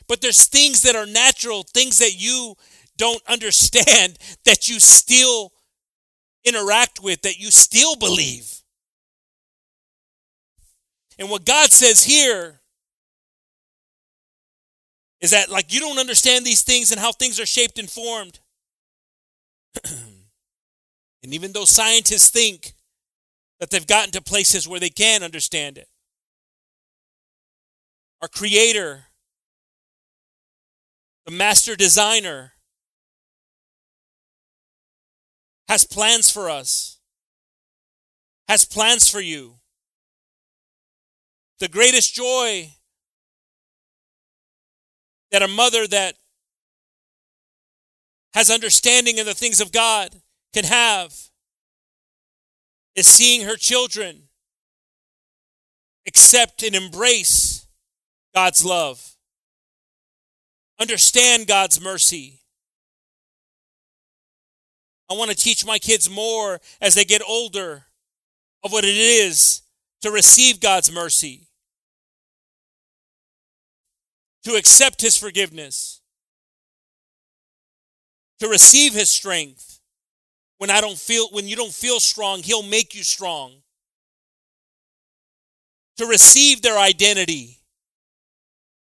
But there's things that are natural, things that you don't understand that you still interact with, that you still believe. And what God says here is that like you don't understand these things and how things are shaped and formed. and even though scientists think that they've gotten to places where they can understand it, our creator, the master designer, has plans for us, has plans for you. The greatest joy that a mother that has understanding in the things of God can have is seeing her children accept and embrace God's love, understand God's mercy. I want to teach my kids more as they get older of what it is to receive God's mercy to accept his forgiveness, to receive his strength. When I don't feel when you don't feel strong, he'll make you strong. To receive their identity.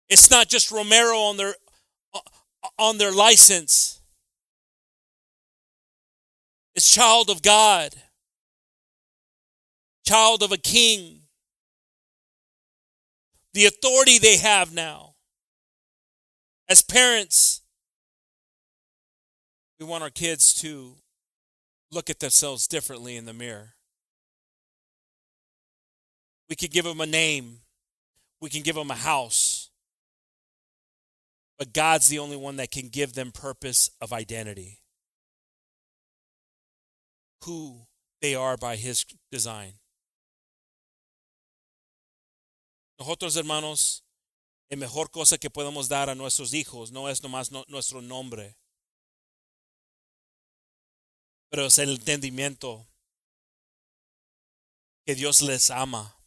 It's not just Romero on their uh, on their license. It's child of God. Child of a king. The authority they have now. As parents, we want our kids to look at themselves differently in the mirror. We could give them a name, we can give them a house. But God's the only one that can give them purpose of identity. Who they are by His design. Nosotros, hermanos, la mejor cosa que podemos dar a nuestros hijos no es nomás no, nuestro nombre, pero es el entendimiento que Dios les ama,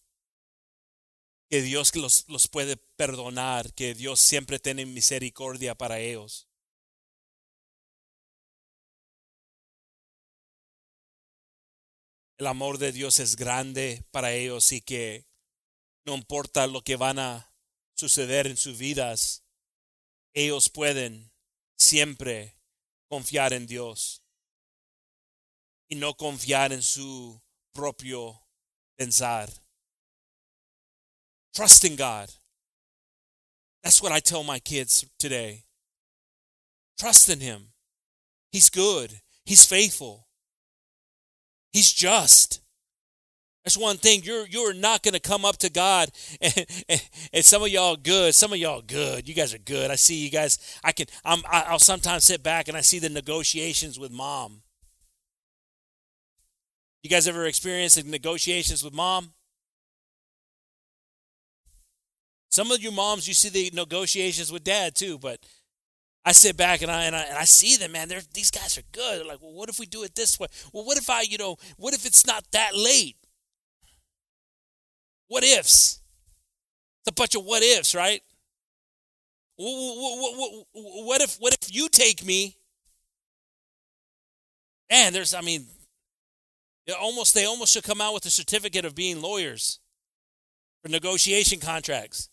que Dios los, los puede perdonar, que Dios siempre tiene misericordia para ellos. El amor de Dios es grande para ellos y que no importa lo que van a suceder en sus vidas, ellos pueden siempre confiar en Dios y no confiar en su propio pensar. Trust in God. That's what I tell my kids today. Trust in Him. He's good. He's faithful. He's just. That's one thing. You're you're not going to come up to God, and, and, and, some of y'all good. Some of y'all good. You guys are good. I see you guys. I can. I'm. I'll sometimes sit back and I see the negotiations with mom. You guys ever experienced negotiations with mom? Some of you moms, you see the negotiations with dad too, but I sit back and I, and I and I see them, man. They're these guys are good. They're like, well, what if we do it this way? Well, what if I, you know, what if it's not that late? What ifs? It's a bunch of what ifs, right? What if what if you take me? Man, there's I mean, almost they almost should come out with a certificate of being lawyers for negotiation contracts.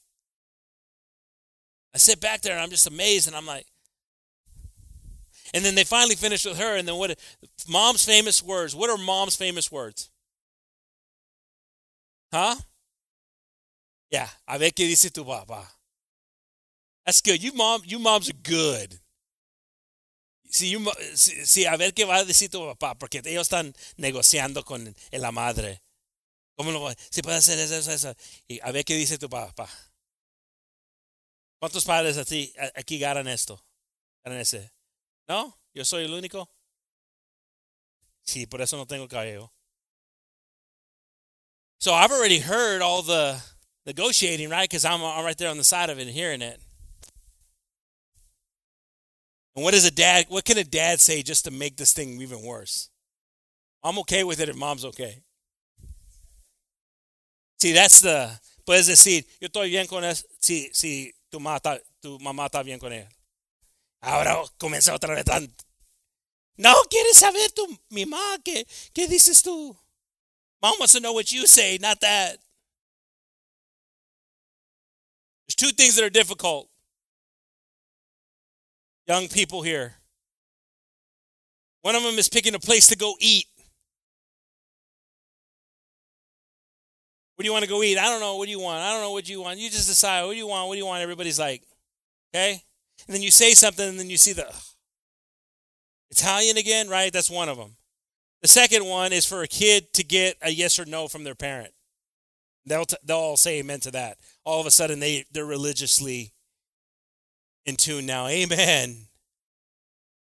I sit back there and I'm just amazed and I'm like, and then they finally finish with her. And then what? Mom's famous words. What are mom's famous words? Huh? Yeah. A ver qué dice tu papá. That's good. You mom, you moms are good. Si, si, a ver qué va a decir tu papá, porque ellos están negociando con la madre. ¿Cómo lo Si puede hacer eso, eso, eso. Y a ver qué dice tu papá. ¿Cuántos padres así, aquí ganan esto? Ganan ese. ¿No? ¿Yo soy el único? Sí, por eso no tengo cabello. So I've already heard all the negotiating, right? Because I'm, I'm right there on the side of it and hearing it. And what is a dad? What can a dad say just to make this thing even worse? I'm okay with it if mom's okay. See, that's the. Puedes decir, yo estoy bien con eso. Si, si tu, mata, tu mamá está bien con ella. Ahora comienza otra vez tan. No, quieres saber tu mi mamá qué, qué dices tú. Mom wants to know what you say, not that. There's two things that are difficult. Young people here. One of them is picking a place to go eat. What do you want to go eat? I don't know. What do you want? I don't know what you want. You just decide. What do you want? What do you want? Everybody's like, okay. And then you say something, and then you see the Italian again, right? That's one of them. The second one is for a kid to get a yes or no from their parent. They'll t- they'll all say amen to that. All of a sudden, they they're religiously in tune now. Amen.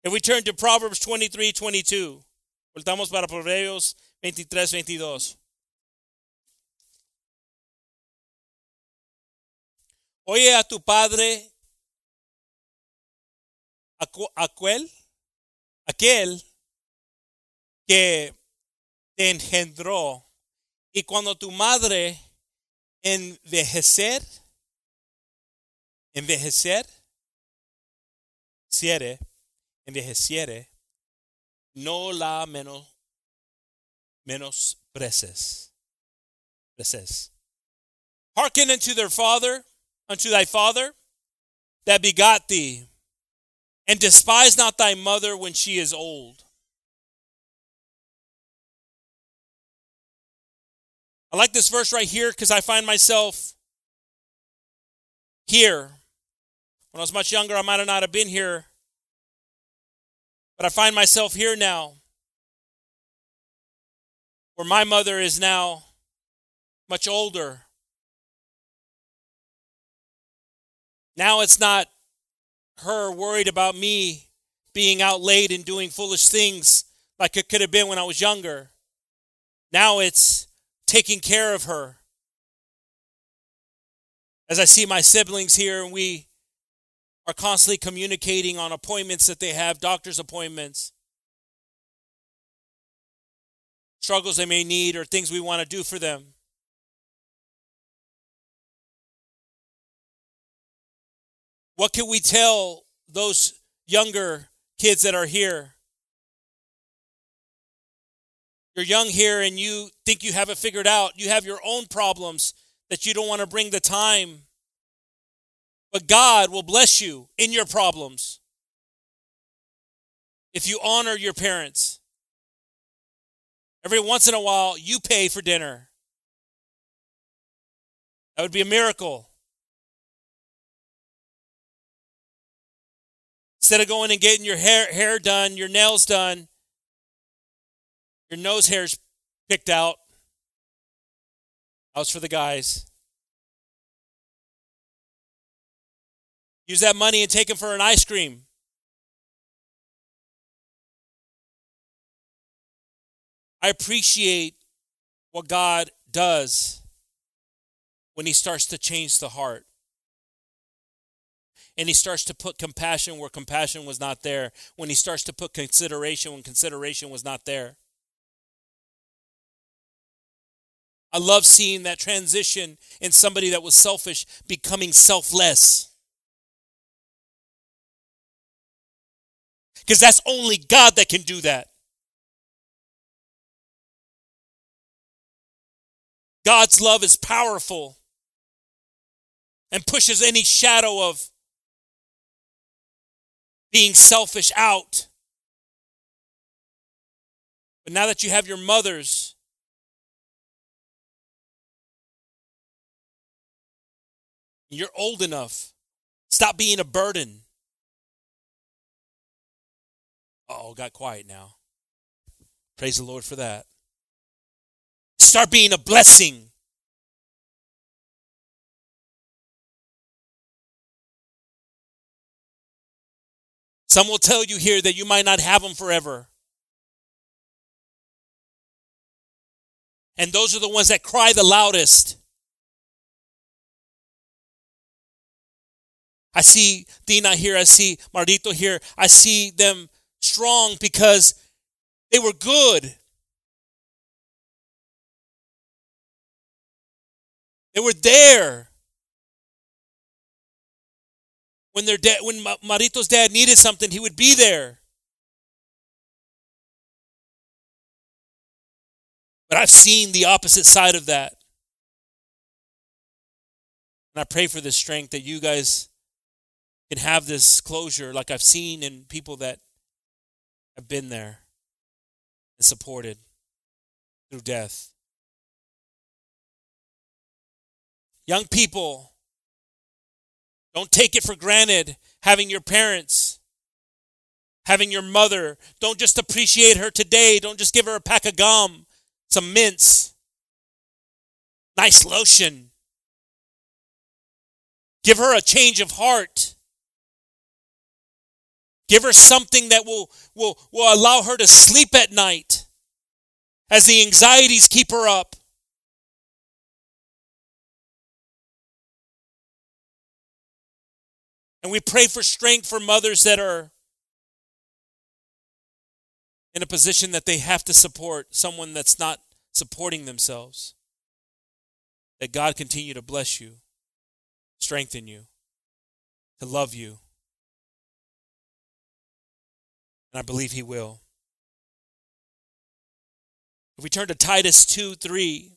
If we turn to Proverbs 23, 22, voltamos para Proverbios 23, 22. Oye a tu padre, a aquel, aquel que te engendró. Y cuando tu madre envejecer, envejecer, siere, envejeciere, no la menos, menos preces. Preces. Hearken unto their father unto thy father that begot thee, and despise not thy mother when she is old. I like this verse right here because I find myself here. When I was much younger, I might not have been here, but I find myself here now, where my mother is now much older. Now it's not her worried about me being out late and doing foolish things like it could have been when I was younger. Now it's taking care of her. As I see my siblings here, and we are constantly communicating on appointments that they have, doctor's appointments, struggles they may need, or things we want to do for them. What can we tell those younger kids that are here? You're young here and you think you have it figured out. You have your own problems that you don't want to bring the time. But God will bless you in your problems if you honor your parents. Every once in a while, you pay for dinner. That would be a miracle. Instead of going and getting your hair, hair done, your nails done, your nose hair's picked out. That was for the guys. Use that money and take them for an ice cream. I appreciate what God does when He starts to change the heart. And He starts to put compassion where compassion was not there. When He starts to put consideration when consideration was not there. I love seeing that transition in somebody that was selfish becoming selfless. Because that's only God that can do that. God's love is powerful and pushes any shadow of being selfish out. But now that you have your mothers You're old enough. Stop being a burden. Oh, got quiet now. Praise the Lord for that. Start being a blessing. Some will tell you here that you might not have them forever. And those are the ones that cry the loudest. I see Dina here. I see Mardito here. I see them strong because they were good. They were there. When their dad, when Marito's dad needed something, he would be there. But I've seen the opposite side of that. And I pray for the strength that you guys can have this closure like I've seen in people that have been there and supported through death. Young people, don't take it for granted having your parents, having your mother. Don't just appreciate her today. Don't just give her a pack of gum, some mints, nice lotion. Give her a change of heart. Give her something that will, will, will allow her to sleep at night as the anxieties keep her up. And we pray for strength for mothers that are in a position that they have to support someone that's not supporting themselves. That God continue to bless you, strengthen you, to love you. And I believe he will. If we turn to Titus 2 3,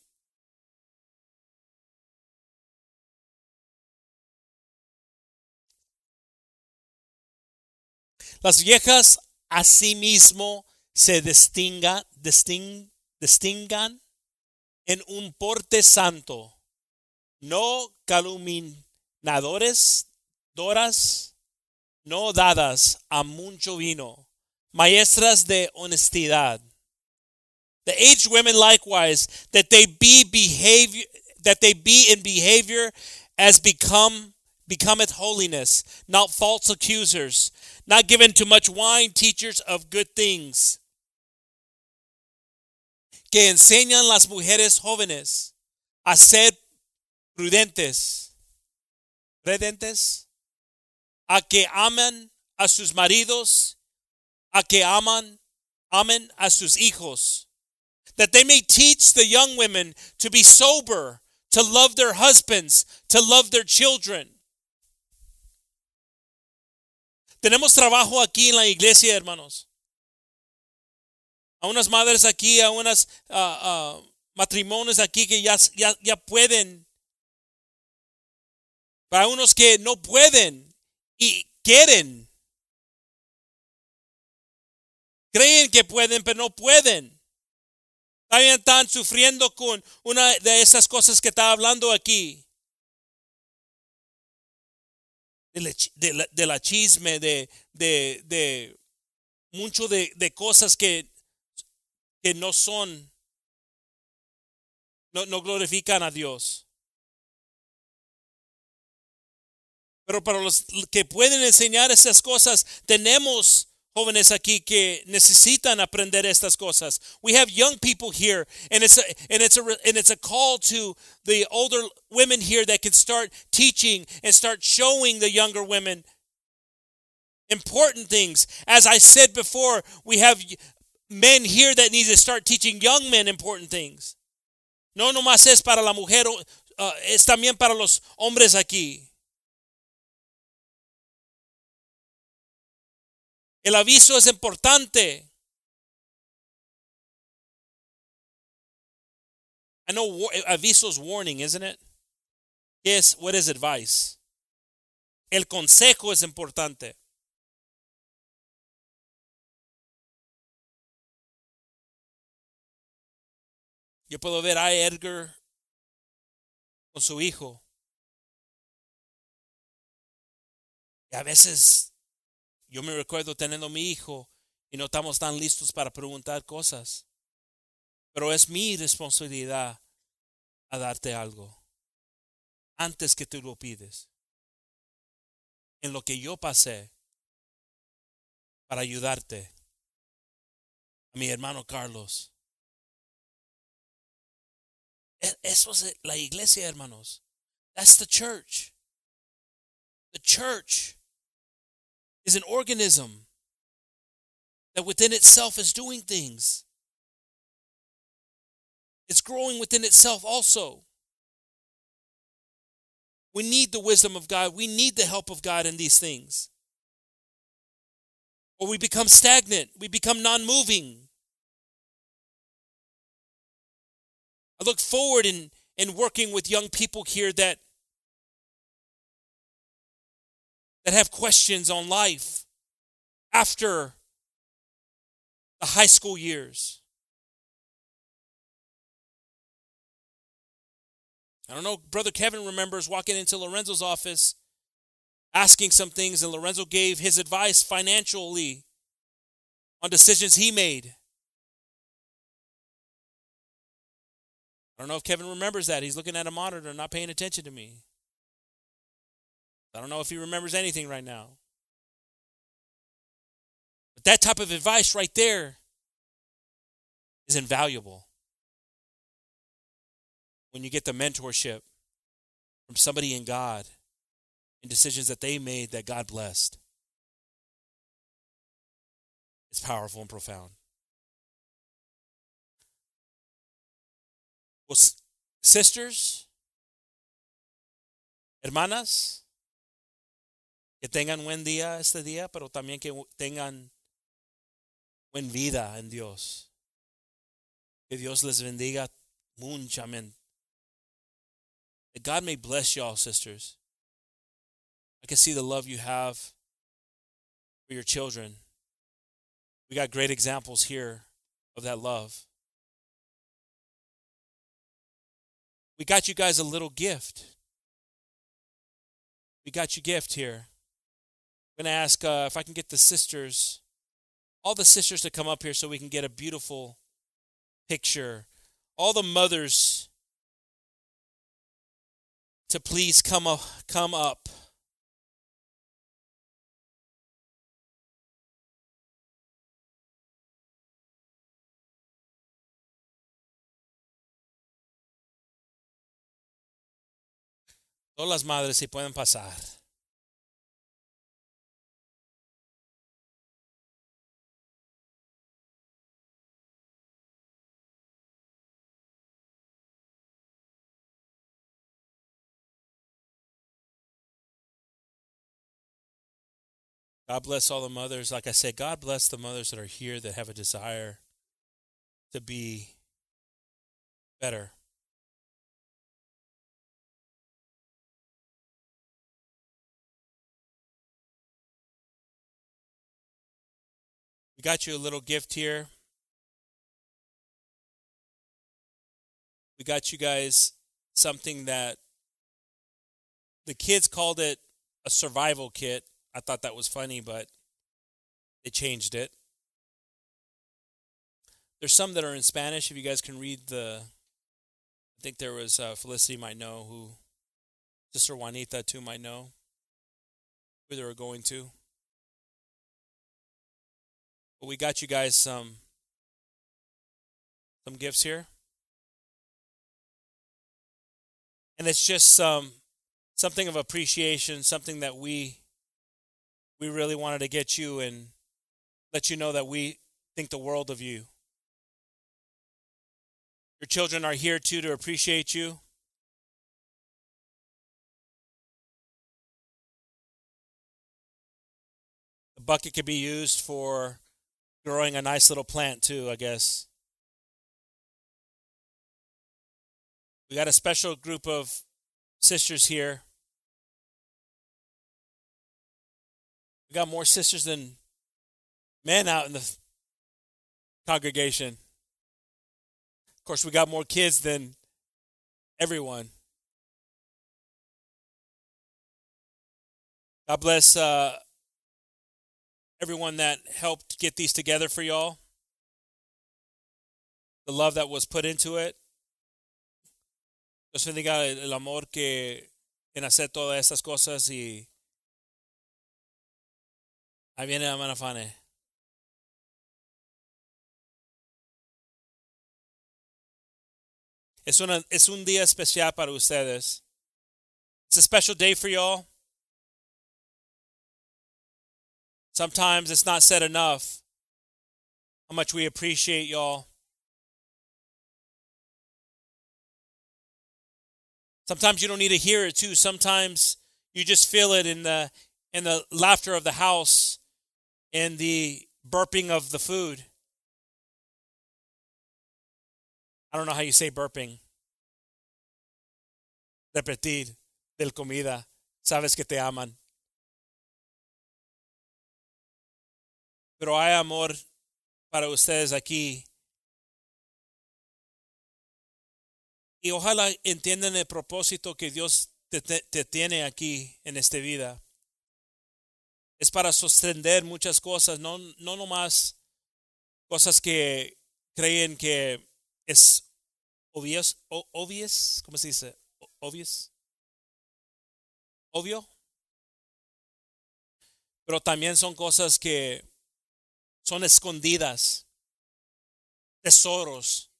Las viejas asimismo se distinga, disting, distingan en un porte santo, no calumniadores, doras, no dadas a mucho vino, maestras de honestidad. The aged women likewise, that they be behavior, that they be in behavior as become becometh holiness, not false accusers, not given to much wine, teachers of good things, que enseñan las mujeres jóvenes a ser prudentes, prudentes, a que aman a sus maridos, a que aman, amen a sus hijos, that they may teach the young women to be sober, to love their husbands, to love their children. Tenemos trabajo aquí en la iglesia, hermanos. A unas madres aquí, a unas ah, ah, matrimonios aquí que ya, ya, ya pueden. Para unos que no pueden y quieren. Creen que pueden, pero no pueden. También están sufriendo con una de esas cosas que está hablando aquí. De la, chisme, de, de, mucho de, cosas que, que no son, no glorifican a Dios. Pero para los que pueden enseñar esas cosas, tenemos jóvenes aquí que necesitan aprender estas cosas. We have young people here, and it's a, and it's a and it's a call to the older women here that can start teaching and start showing the younger women important things. As I said before, we have men here that need to start teaching young men important things. No nomás es para la mujer, uh, es también para los hombres aquí. El aviso es importante. I know war- aviso is warning, isn't it? Yes, what is advice? El consejo es importante. Yo puedo ver a Edgar con su hijo. Y a veces yo me recuerdo teniendo mi hijo y no estamos tan listos para preguntar cosas. Pero es mi responsabilidad a darte algo antes que tú lo pides. En lo que yo pasé para ayudarte. A mi hermano Carlos. E- Eso es la iglesia, hermanos. That's the church. The church is an organism that within itself is doing things. It's growing within itself also. We need the wisdom of God. We need the help of God in these things. Or we become stagnant. We become non moving. I look forward in, in working with young people here that that have questions on life after the high school years. I don't know, Brother Kevin remembers walking into Lorenzo's office asking some things, and Lorenzo gave his advice financially on decisions he made. I don't know if Kevin remembers that. He's looking at a monitor, not paying attention to me. I don't know if he remembers anything right now. But that type of advice right there is invaluable. When you get the mentorship from somebody in God in decisions that they made that God blessed, it's powerful and profound. Well, sisters, hermanas, que tengan buen día este día, pero también que tengan buen vida en Dios. Que Dios les bendiga muchamente. That God may bless y'all, sisters. I can see the love you have for for your children. We got great examples here of that love. We got you guys a little gift. We got you gift here. I'm going to ask uh, if I can get the sisters, all the sisters to come up here so we can get a beautiful picture. All the mothers to please come up, come up. Todas las madres si pueden pasar. God bless all the mothers. Like I said, God bless the mothers that are here that have a desire to be better. We got you a little gift here. We got you guys something that the kids called it a survival kit. I thought that was funny, but they changed it. There's some that are in Spanish. If you guys can read the, I think there was uh, Felicity might know who, Sister Juanita too might know who they were going to. But we got you guys some some gifts here. And it's just some something of appreciation, something that we we really wanted to get you and let you know that we think the world of you. Your children are here too to appreciate you. The bucket could be used for growing a nice little plant too, I guess. We got a special group of sisters here. We got more sisters than men out in the congregation. Of course, we got more kids than everyone. God bless uh, everyone that helped get these together for y'all. The love that was put into it. Dios bendiga el amor que en hacer todas estas cosas y ahí viene la Fane. Es, una, es un día especial para ustedes. It's a special day for y'all. Sometimes it's not said enough how much we appreciate y'all. Sometimes you don't need to hear it too. Sometimes you just feel it in the in the laughter of the house and the burping of the food. I don't know how you say burping. Repetir del comida. Sabes que te aman. Pero hay amor para ustedes aquí. Y ojalá entiendan el propósito que Dios te, tiene aquí en esta vida. Es para sostener muchas cosas, no, no nomás cosas que creen que es obvious, o- ¿cómo se dice? Obvio. Pero también son cosas que son escondidas, tesoros,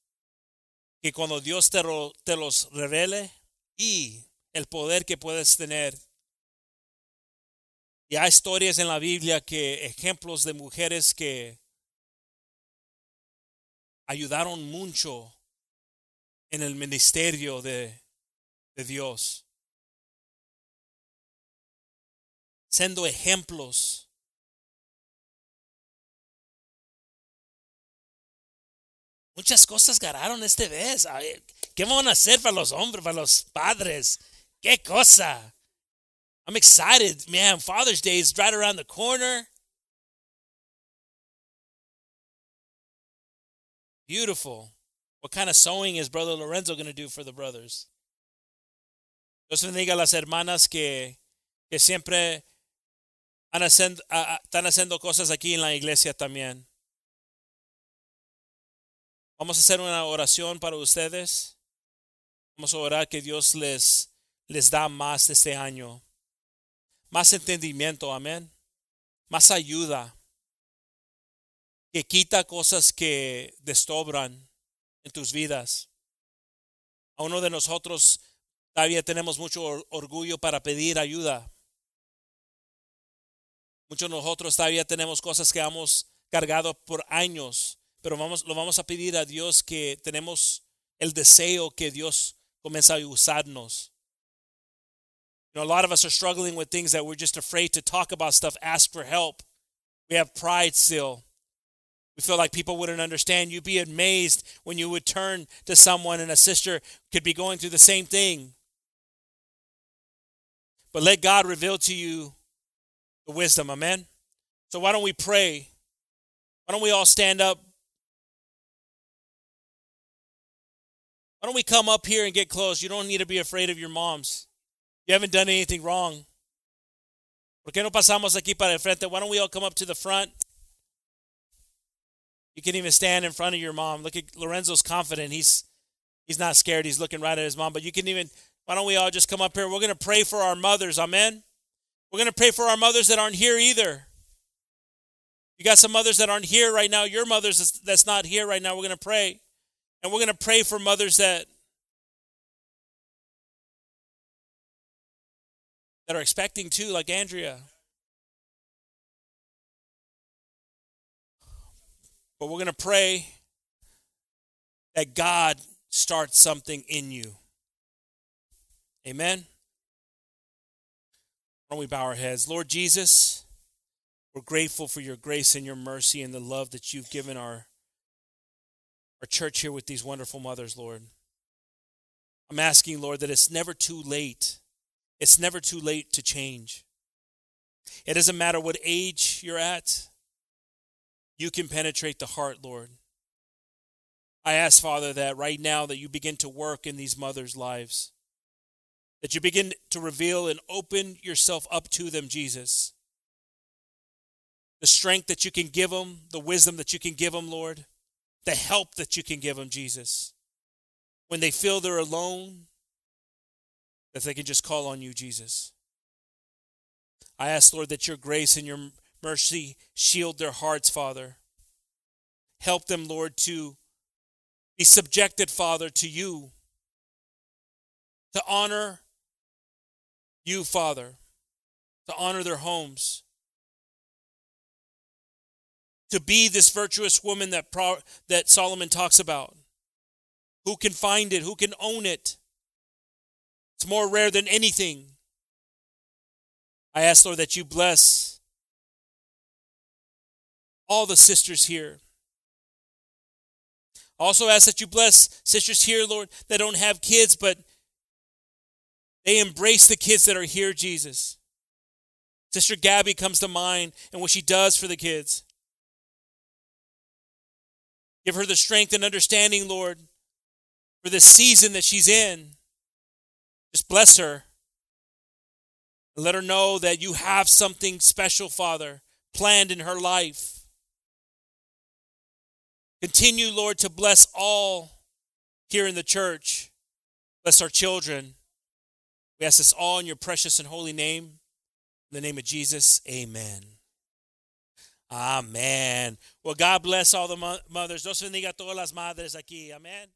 que cuando Dios te, te los revele y el poder que puedes tener. Y hay historias en la Biblia que ejemplos de mujeres que ayudaron mucho en el ministerio de, Dios, siendo ejemplos. Muchas cosas ganaron este vez. ¿Qué van a hacer para los hombres, para los padres? ¿Qué cosa? I'm excited, man. Father's Day is right around the corner. Beautiful. What kind of sewing is Brother Lorenzo going to do for the brothers? Dios bendiga las hermanas que, que siempre han haciendo, a, están haciendo cosas aquí en la iglesia también. Vamos a hacer una oración para ustedes. Vamos a orar que Dios les, les da más este año. Más entendimiento, amén. Más ayuda. Que quita cosas que destobran en tus vidas. A uno de nosotros todavía tenemos mucho orgullo para pedir ayuda. Muchos de nosotros todavía tenemos cosas que hemos cargado por años, pero vamos, lo vamos a pedir a Dios que tenemos el deseo que Dios comienza a usarnos. You know, a lot of us are struggling with things that we're just afraid to talk about stuff, ask for help. We have pride still. We feel like people wouldn't understand. You'd be amazed when you would turn to someone and a sister could be going through the same thing. But let God reveal to you the wisdom. Amen. So why don't we pray? Why don't we all stand up? Why don't we come up here and get close? You don't need to be afraid of your moms. You haven't done anything wrong. ¿Por qué no pasamos aquí para el frente? Why don't we all come up to the front? You can even stand in front of your mom. Look at Lorenzo's confident. He's he's not scared. He's looking right at his mom. But you can even why don't we all just come up here? We're going to pray for our mothers. Amen. We're going to pray for our mothers that aren't here either. You got some mothers that aren't here right now. Your mothers that's not here right now. We're going to pray. And we're going to pray for mothers that that are expecting too, like Andrea. But we're going to pray that God starts something in you. Amen. Why don't we bow our heads? Lord Jesus, we're grateful for your grace and your mercy and the love that you've given our, our church here with these wonderful mothers, Lord. I'm asking, Lord, that it's never too late. It's never too late to change. It doesn't matter what age you're at, you can penetrate the heart, Lord. I ask, Father, that right now that you begin to work in these mothers' lives that you begin to reveal and open yourself up to them, Jesus. The strength that you can give them, the wisdom that you can give them, Lord, the help that you can give them, Jesus. When they feel they're alone, that they can just call on you, Jesus. I ask, Lord, that your grace and your mercy shield their hearts, Father. Help them, Lord, to be subjected, Father, to you, to honor you, Father, to honor their homes, to be this virtuous woman that, Pro, that Solomon talks about. Who can find it? Who can own it? It's more rare than anything. I ask, Lord, that you bless all the sisters here. Also ask that you bless sisters here, Lord, that don't have kids, but they embrace the kids that are here, Jesus. Sister Gabby comes to mind and what she does for the kids. Give her the strength and understanding, Lord, for this season that she's in. Just bless her. Let her know that you have something special, Father, planned in her life. Continue, Lord, to bless all here in the church. Bless our children. We ask this all in your precious and holy name. In the name of Jesus, amen. Amen. Well, God bless all the mothers. Dios bendiga a todas las madres aquí. Amen.